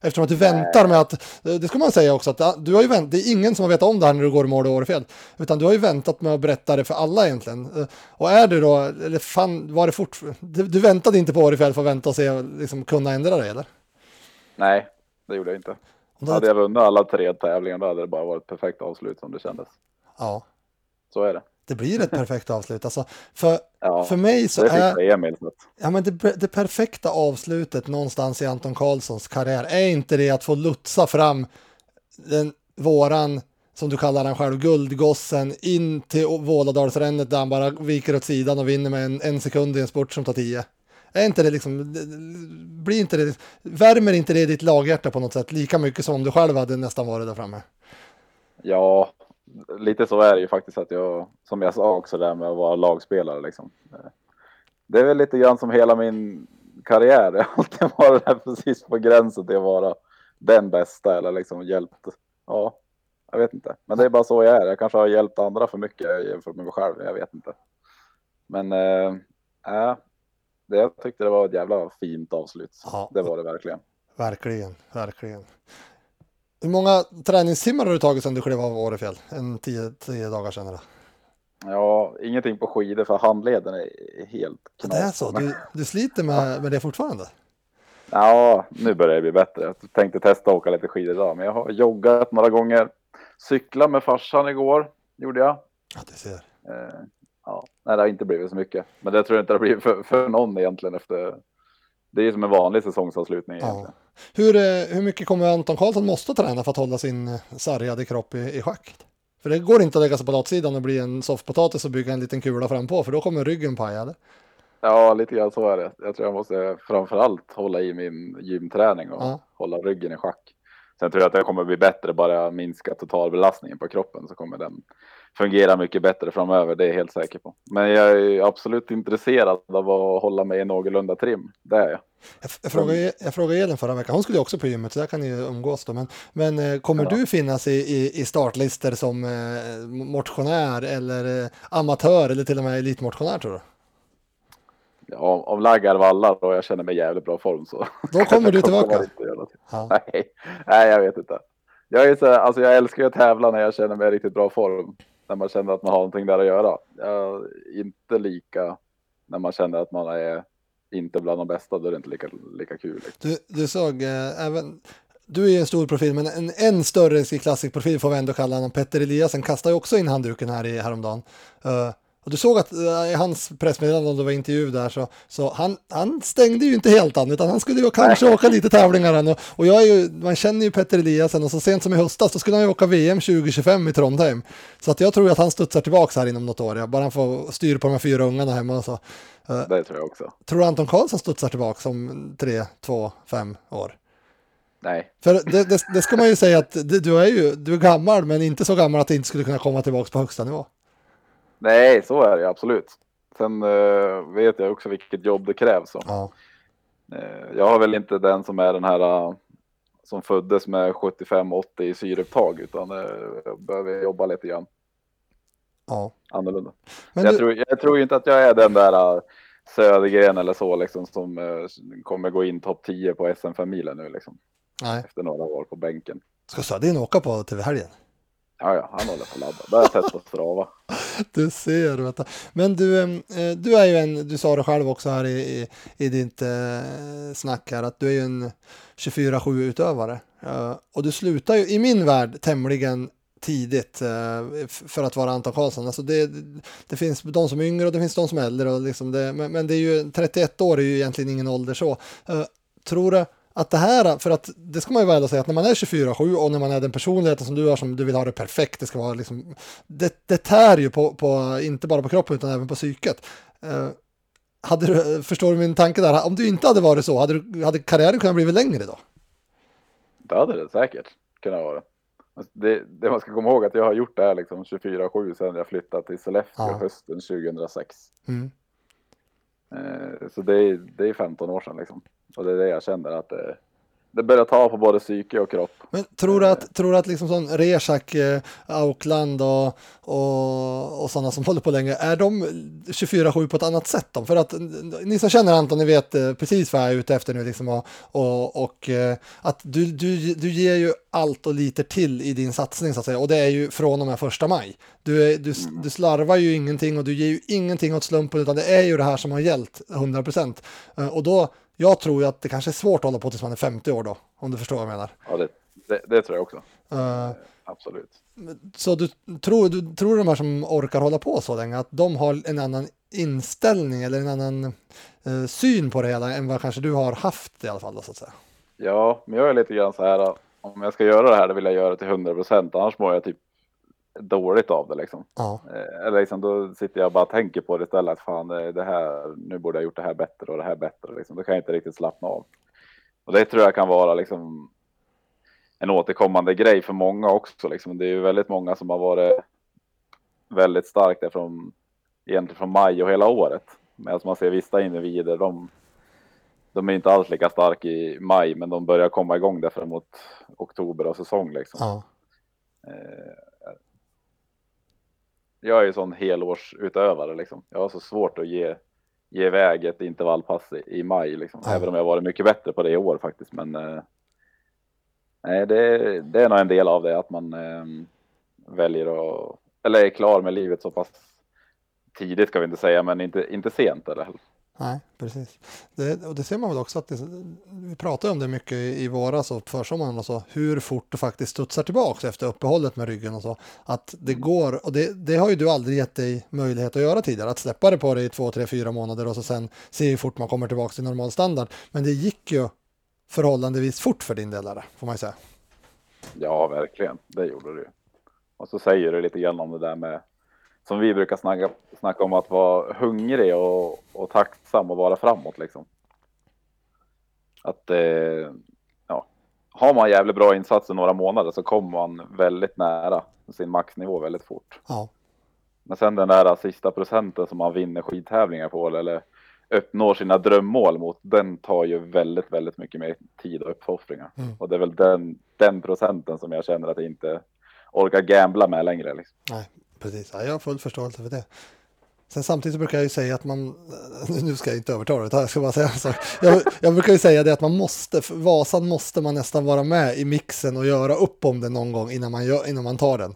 Eftersom att du väntar med att, det ska man säga också, att du har ju vänt, det är ingen som har vetat om det här när du går i mål och Årefjäll. Utan du har ju väntat med att berätta det för alla egentligen. Och är det då, eller fan, var det fort, du, du väntade inte på Årefjäll för att vänta och se, liksom kunna ändra dig eller? Nej, det gjorde jag inte. Då hade jag vunnit alla tre tävlingar då hade det bara varit ett perfekt avslut som det kändes. Ja. Så är det det blir ett perfekt avslut. Alltså, för, ja, för mig så är Emil, ja, men det, det, perfekta avslutet någonstans i Anton Karlssons karriär är inte det att få lotsa fram den, våran, som du kallar han själv, guldgossen in till Våladalsrännet där han bara viker åt sidan och vinner med en, en sekund i en sport som tar tio. Är inte det liksom, blir inte det, värmer inte det ditt laghjärta på något sätt lika mycket som om du själv hade nästan varit där framme? Ja, lite så är det ju faktiskt att jag, som jag sa också där med att vara lagspelare liksom. Det är väl lite grann som hela min karriär. Jag har alltid varit där precis på gränsen till att vara den bästa eller liksom hjälpt. Ja, jag vet inte. Men det är bara så jag är. Jag kanske har hjälpt andra för mycket jämfört med mig själv. Jag vet inte. Men äh, det, jag tyckte det var ett jävla fint avslut. Ja. Det var det verkligen. Verkligen, verkligen. Hur många träningstimmar har du tagit sedan du klev av Årefjäll? En tio, tio dagar sedan eller? Ja, ingenting på skidor för handleden är helt knas. Det är så? Du, du sliter med, med det fortfarande? Ja, nu börjar det bli bättre. Jag tänkte testa att åka lite skidor idag, men jag har joggat några gånger. Cykla med farsan igår, gjorde jag. Ja, det ser. Eh, ja, nej, det har inte blivit så mycket, men det tror jag inte det har blivit för, för någon egentligen efter. Det är som en vanlig säsongsavslutning. Ja. Egentligen. Hur, eh, hur mycket kommer Anton Karlsson måste träna för att hålla sin eh, sargade kropp i, i schack? För det går inte att lägga sig på latsidan och bli en soffpotatis och bygga en liten kula fram på för då kommer ryggen paja. Ja, lite grann så är det. Jag tror jag måste framförallt hålla i min gymträning och ja. hålla ryggen i schack. Sen tror jag att det kommer bli bättre bara jag minskar totalbelastningen på kroppen så kommer den fungera mycket bättre framöver. Det är jag helt säker på. Men jag är absolut intresserad av att hålla mig i någorlunda trim. Det är jag. Jag, jag, frågade, jag frågade Elin förra veckan, hon skulle också på gymmet så där kan ni umgås då. Men, men eh, kommer ja. du finnas i, i, i startlister som eh, motionär eller eh, amatör eller till och med elitmotionär tror du? Ja, om laggar vallar och jag känner mig i jävligt bra form så. Då kommer du tillbaka? Ja. Nej, nej, jag vet inte. Jag, är så, alltså jag älskar att tävla när jag känner mig i riktigt bra form. När man känner att man har någonting där att göra. Jag, inte lika när man känner att man är inte bland de bästa, då är det inte lika, lika kul. Liksom. Du, du såg eh, även, du är en stor profil, men en än större Ski profil får vi ändå kalla honom. Petter Eliassen kastar ju också in handduken här i häromdagen. Uh, och du såg att eh, i hans pressmeddelande, om det var intervju där, så, så han, han stängde ju inte helt an, utan han skulle ju kanske åka lite tävlingar än. Och, och jag är ju, man känner ju Petter Eliasen och så sent som i höstas, då skulle han ju åka VM 2025 i Trondheim. Så att jag tror att han studsar tillbaka här inom något år, ja, bara han får styr på de här fyra ungarna hemma. Så. Eh, Det tror jag också. tror du Anton Karlsson studsar tillbaka om tre, två, fem år? Nej, För det, det, det ska man ju säga att du är ju du är gammal, men inte så gammal att det inte skulle kunna komma tillbaka på högsta nivå. Nej, så är det absolut. Sen eh, vet jag också vilket jobb det krävs. Ja, Eh, jag har väl inte den som är den här eh, som föddes med 75-80 i syreupptag utan jag behöver jobba lite grann ja. annorlunda. Men jag, du, tror, jag tror inte att jag är den där uh, Södergren eller så liksom som uh, kommer gå in topp 10 på SM 5 milen nu liksom nej, efter några år på bänken. ska Södin åka på till helgen? Ja, ja, han håller på att ladda. Börjar testa Strava. Du ser, vet du. Men du, eh, du är ju en, du sa det själv också här i, i, i ditt eh, snack här, att du är ju en 24-7 utövare. Eh, och du slutar ju i min värld tämligen tidigt för att vara Anton Karlsson. Alltså det, det finns de som är yngre och det finns de som är äldre. Och liksom det, men, men det är ju 31 år är ju egentligen ingen ålder så. Tror du att det här, för att det ska man ju väl säga att när man är 24-7 och när man är den personligheten som du har som du vill ha det perfekt, det ska vara liksom, det, det tär ju på, på, inte bara på kroppen utan även på psyket. Eh, hade du, förstår du min tanke där? Om du inte hade varit så, hade, du, hade karriären kunnat bli längre då? Det hade det säkert kunnat vara. Alltså, Det, det man ska komma ihåg att jag har gjort det här liksom 24-7 sedan jag flyttade till Sollefteå Ja. hösten 2006. Mm. Eh, så det är, det är 15 år sedan liksom. Och det är det jag känner att det, det börjar ta på både psyke och kropp. Men tror du att, tror du att liksom sån Rezak, eh, Aukland och, och, och sådana som håller på länge, är de 24-7 på ett annat sätt? Då? För att ni som känner Anton, ni vet eh, precis vad jag är ute efter nu liksom och, och, och eh, att du, du, du ger ju allt och lite till i din satsning så att säga och det är ju från och med första maj. Du, är, du, du slarvar ju ingenting och du ger ju ingenting åt slumpen utan det är ju det här som har gällt 100 procent. Och då, jag tror ju att det kanske är svårt att hålla på tills man är 50 år då, om du förstår vad jag menar. Ja, det, det, det tror jag också. Eh, Absolut. så du tror, du tror de här som orkar hålla på så länge att de har en annan inställning eller en annan eh, syn på det hela än vad kanske du har haft i alla fall då, så att säga. Ja, men jag är lite grann så här. Om jag ska göra det här, då vill jag göra det till 100 procent. Annars mår jag typ dåligt av det liksom. Ja, Eh, Eller liksom, då sitter jag och bara tänker på det istället. Att fan, det här, nu borde jag gjort det här bättre och det här bättre. Liksom. Då kan jag inte riktigt slappna av. Och det tror jag kan vara liksom en återkommande grej för många också. Liksom. Det är ju väldigt många som har varit väldigt starkt där från, egentligen från maj och hela året. Medan man ser vissa individer, de, de är inte alls lika stark i maj, men de börjar komma igång där framåt oktober och säsong. Liksom. ja, Eh, jag är ju sån helårsutövare liksom. Jag har så svårt att ge, ge iväg ett intervallpass i, i maj liksom. Ja. Även om jag varit mycket bättre på det i år faktiskt. Men eh, nej, det, det är nog en del av det att man eh, väljer att, eller är klar med livet så pass tidigt ska vi inte säga, men inte, inte sent eller? Nej, precis. Det, och det ser man väl också att det, vi pratar ju om det mycket i, våras och försommaren och så, hur fort det faktiskt studsar tillbaka efter uppehållet med ryggen och så. Att det går, och det, det har ju du aldrig gett dig möjlighet att göra tidigare, att släppa det på dig i två, tre, fyra månader och så sen se hur fort man kommer tillbaka till normal standard. Men det gick ju förhållandevis fort för din del där, får man ju säga. Ja, verkligen. Det gjorde det ju. Och så säger du lite grann om det där med som vi brukar snacka, snacka om att vara hungrig och, och tacksam och vara framåt liksom. Att eh, ja, har man jävligt bra insatser några månader så kommer man väldigt nära sin maxnivå väldigt fort. Ja, Men sen den där sista procenten som man vinner skidtävlingar på eller uppnår sina drömmål mot, den tar ju väldigt, väldigt mycket mer tid och uppoffringar. Mm. Och det är väl den, den procenten som jag känner att jag inte orkar gambla med längre. Liksom. nej, precis. Ja, jag har full förståelse för det. Sen samtidigt brukar jag ju säga att man, nu ska jag inte övertala det, jag ska bara säga en sak. Jag, jag brukar ju säga det att man måste, Vasan måste man nästan vara med i mixen och göra upp om det någon gång innan man, gör, innan man tar den.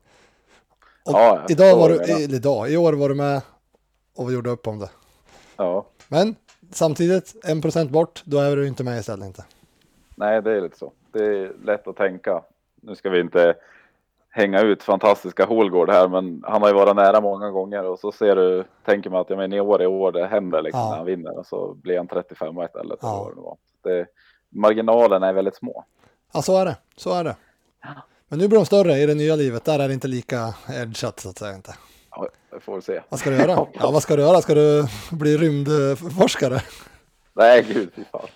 Och Ja, idag var du, eller idag, i år var du med och vi gjorde upp om det. Ja, Men samtidigt, en procent bort, då är du inte med istället inte. nej, det är lite så. Det är lätt att tänka. Nu ska vi inte hänga ut fantastiska Holgård här, men han har ju varit nära många gånger och så ser du, tänker man att ja, men i år är år det händer liksom Ja. när han vinner och så blir han 35 istället. Ja. vad det. Det, marginalerna är väldigt små. Ja, så är det. Så är det. Men nu blir de större i det nya livet. Där är det inte lika edgat så att säga. Inte. Ja, vi får väl se. Vad ska du göra? Ja, vad ska du göra? Ska du bli rymdforskare? Nej, gud fy fan.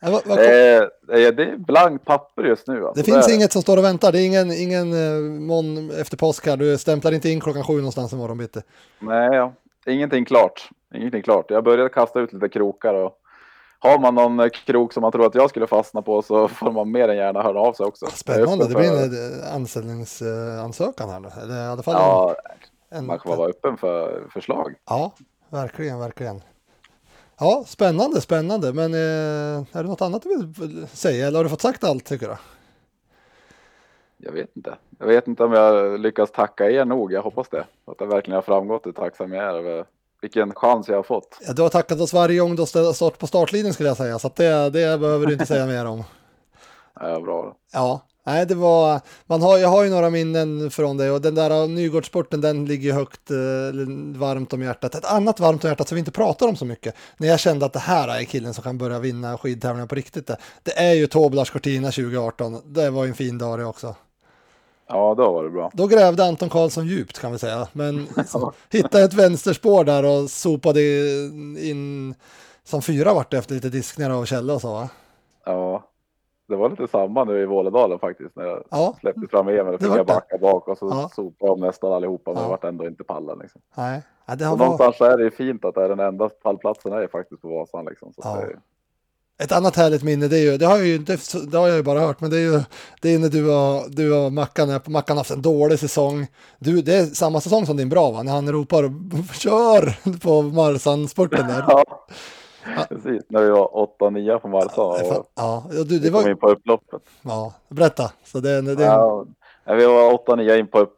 Ja, Eh, eh, det är blankt papper just nu. Alltså. Det finns är- inget som står och väntar. Det är ingen, ingen eh, mån efter påsk här. Du stämplar inte in klockan sju någonstans imorgon bitti. Nej, ja. ingenting klart. Ingenting klart. Jag började kasta ut lite krokar och har man någon eh, krok som man tror att jag skulle fastna på så får man mer än gärna höra av sig också. Spännande. Det blir en anställningsansökan här nu. Eller i alla fall Ja, en, man får vara öppen för förslag. Ja, verkligen, verkligen. Ja, spännande, spännande. Men eh, är det något annat du vill säga? Eller har du fått sagt allt tycker du? Jag vet inte. Jag vet inte om jag lyckas tacka er nog. Jag hoppas det. Att det verkligen har framgått hur tacksam jag är över vilken chans jag har fått. Ja, du har tackat oss varje gång du har stått på startlinjen skulle jag säga. Så det, det behöver du inte säga mer om. Ja, bra. Ja, nej det var, man har, jag har ju några minnen från det och den där Nygårdssporten den ligger högt, eh, varmt om hjärtat. Ett annat varmt om hjärtat som vi inte pratar om så mycket, när jag kände att det här är killen som kan börja vinna skidtävlingar på riktigt, det, det är ju Toblars Cortina 2018. Det var ju en fin dag det också. Ja, då var det bra. Då grävde Anton Karlsson djupt kan vi säga, men hittade ett vänsterspår där och sopade in som fyra vart efter lite diskningar av Kjelle och så va? Ja, det var lite samma nu i Vålådalen faktiskt. När jag Ja, släppte fram Emil och Det fick det. backa bak och så Ja. sopade om nästan allihopa. Men Ja. det vart ändå inte pallen liksom. nej. Ja, det har varit... någonstans är det fint att det är den enda pallplatsen är faktiskt på Vasan liksom. Så Ja. det, Ett annat härligt minne, det, är ju, det, har jag ju, inte, det har jag ju bara hört, men det är ju det är när du och, du och Mackan, är på- Mackan har haft en dålig säsong. Du, det är samma säsong som din bra va? När han ropar kör på Marsan-spurten där. Ja, precis. När vi var 8-9 på Marsa och Ja, ja, du, det vi kom var, in på upploppet. ja, berätta. Så det, det, Ja, vi var 8-9 in på, upp,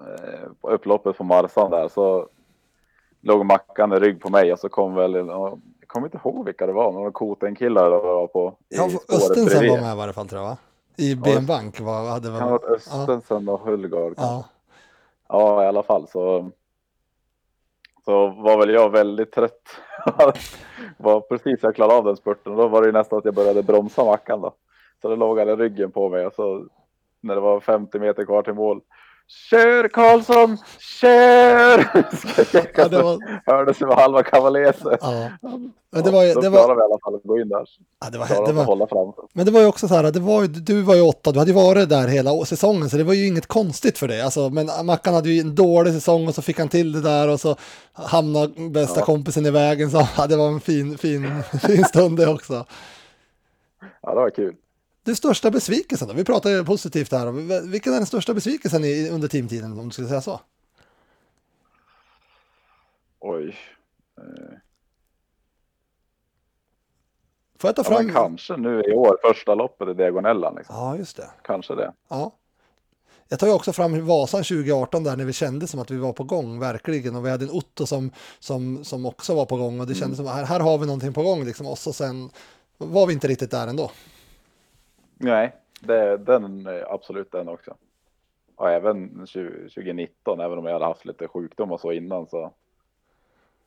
eh, på upploppet på Marsan där så låg Mackan i rygg på mig och så kom väl, ja, jag kommer inte ihåg vilka det var, några Koten-killar var på ja, Östensen var med i varje fall tror jag va? I BM Bank var, hade Kan ha varit var, Östensen och Hullgård. ja, Ja, i alla fall så. Så var väl jag väldigt trött. var precis jag klarade av den spurten då var det ju nästan att jag började bromsa mackan då. Så då låg han i ryggen på mig och så när det var 50 meter kvar till mål. Kör Karlsson, kör! Ja, det var, hördes över halva kavalese. ja. Men det var ju, det klarade var, vi i alla fall att gå in där. ja, det var, Klarade det var, hålla fram. Men det var ju också så här, det var ju, du var ju åtta, du hade ju varit där hela säsongen så det var ju inget konstigt för dig. Alltså, men Mackan hade ju en dålig säsong och så fick han till det där och så hamnade bästa Ja. kompisen i vägen. Så ja, det var en fin, fin, fin stund det också. Ja, det var kul. Du största besvikelsen då? Vi pratar positivt här. Vilken är den största besvikelsen i, under teamtiden om du skulle säga så? Oj. Får jag ta Ja, fram? men kanske nu i år, första loppet i Diagonellan. Liksom. Ja, just det. Kanske det. Ja. Jag tar ju också fram Vasan 2018 där när vi kände som att vi var på gång, verkligen. Och vi hade en Otto som, som, som också var på gång och det kändes som att här, här har vi någonting på gång liksom. Och så sen var vi inte riktigt där ändå. Nej, det, den är absolut den också. Och även 20, 2019, även om jag hade haft lite sjukdom och så innan så.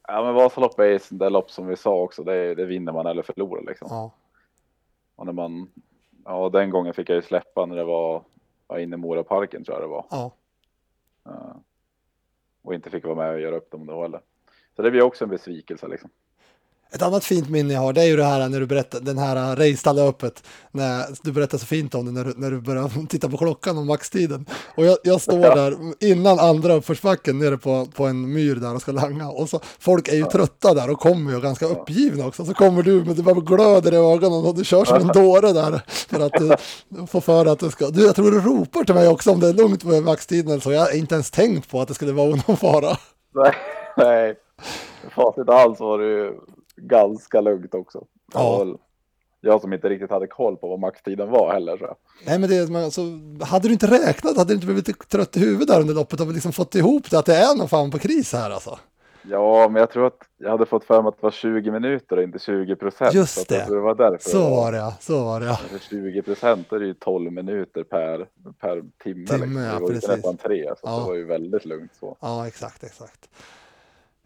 Ja, men Vasaloppet är ett det lopp som vi sa också. Det, det vinner man eller förlorar liksom. Ja, Och när man, ja, den gången fick jag ju släppa när det var, var inne i Moraparken tror jag det var. ja. Ja. Och inte fick vara med och göra upp dem då heller. Så det blir också en besvikelse liksom. Ett annat fint minne jag har, det är ju det här när du berättar, den här Reistad-löpet, när du berättar så fint om det när du, när du börjar titta på klockan och maxtiden. Och jag, jag står där innan andra uppförsbacken nere på, på en myr där och ska langa. Och så, folk är ju trötta där och kommer ju ganska uppgivna också. Så kommer du med det bara glöder i ögonen och du kör som en dåre där. För att du, du får för att du ska, du, jag tror du ropar till mig också om det är lugnt med maxtiden så. Jag har inte ens tänkt på att det skulle vara någon fara. Nej, nej. Facit alls var det ju ganska lugnt också. Ja. Jag som inte riktigt hade koll på vad maxtiden var heller. Så. Nej men det, alltså, hade du inte räknat, hade du inte blivit trött i huvudet där under loppet och liksom fått ihop det att det är någon fan på kris här alltså? Ja, men jag tror att jag hade fått för mig att det var 20 minuter och inte 20 procent. Just det. det var därför. Så var det ja, så var det ja. För 20 procent är det ju 12 minuter per, per timme. Timme, liksom. ja, det var ju precis. nästan tre, så Ja. det var ju väldigt lugnt så. Ja, exakt, exakt.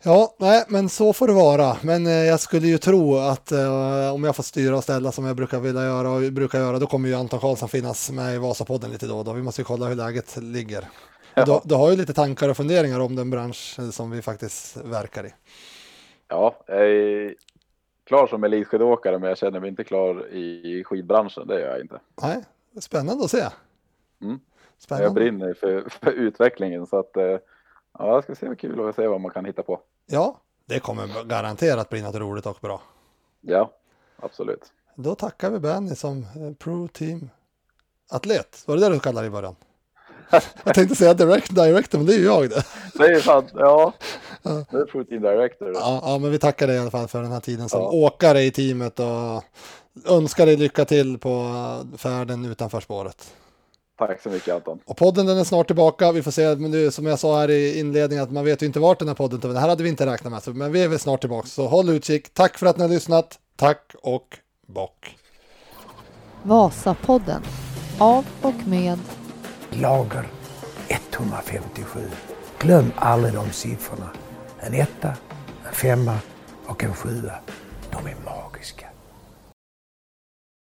Ja, nej, men så får det vara. Men eh, jag skulle ju tro att eh, om jag får styra och ställa som jag brukar vilja göra och brukar göra, då kommer ju Anton Karlsson finnas med i Vasapodden lite då och då. Vi måste ju kolla hur läget ligger. Du, du har ju lite tankar och funderingar om den bransch som vi faktiskt verkar i. Ja, jag är klar som elitskidåkare, men jag känner mig inte klar i skidbranschen. Det gör jag inte. Nej, spännande att se. Mm. Jag Spännande. brinner för, för utvecklingen så att eh, ja, jag ska se vad kul och se vad man kan hitta på. Ja, det kommer garanterat bli något roligt och bra. Ja, absolut. Då tackar vi Benny som eh, Pro Team Atlet. Var det det du kallade det i början? Jag tänkte säga direct, director, men det är ju jag det. Det är fan, ja. Det är Protein Director. Ja, ja, men vi tackar dig i alla fall för den här tiden som Ja. åkare i teamet och önskar dig lycka till på färden utanför spåret. Tack så mycket Anton. Och podden den är snart tillbaka. Vi får se, men det, som jag sa här i inledningen, att man vet ju inte vart den här podden tar. Det här hade vi inte räknat med, så- men vi är väl snart tillbaka. Så håll utkik. Tack för att ni har lyssnat. Tack och bock. Vasapodden. Av och med Lager 157. Glöm aldrig de siffrorna. En etta, en femma och en sjua. De är magiska.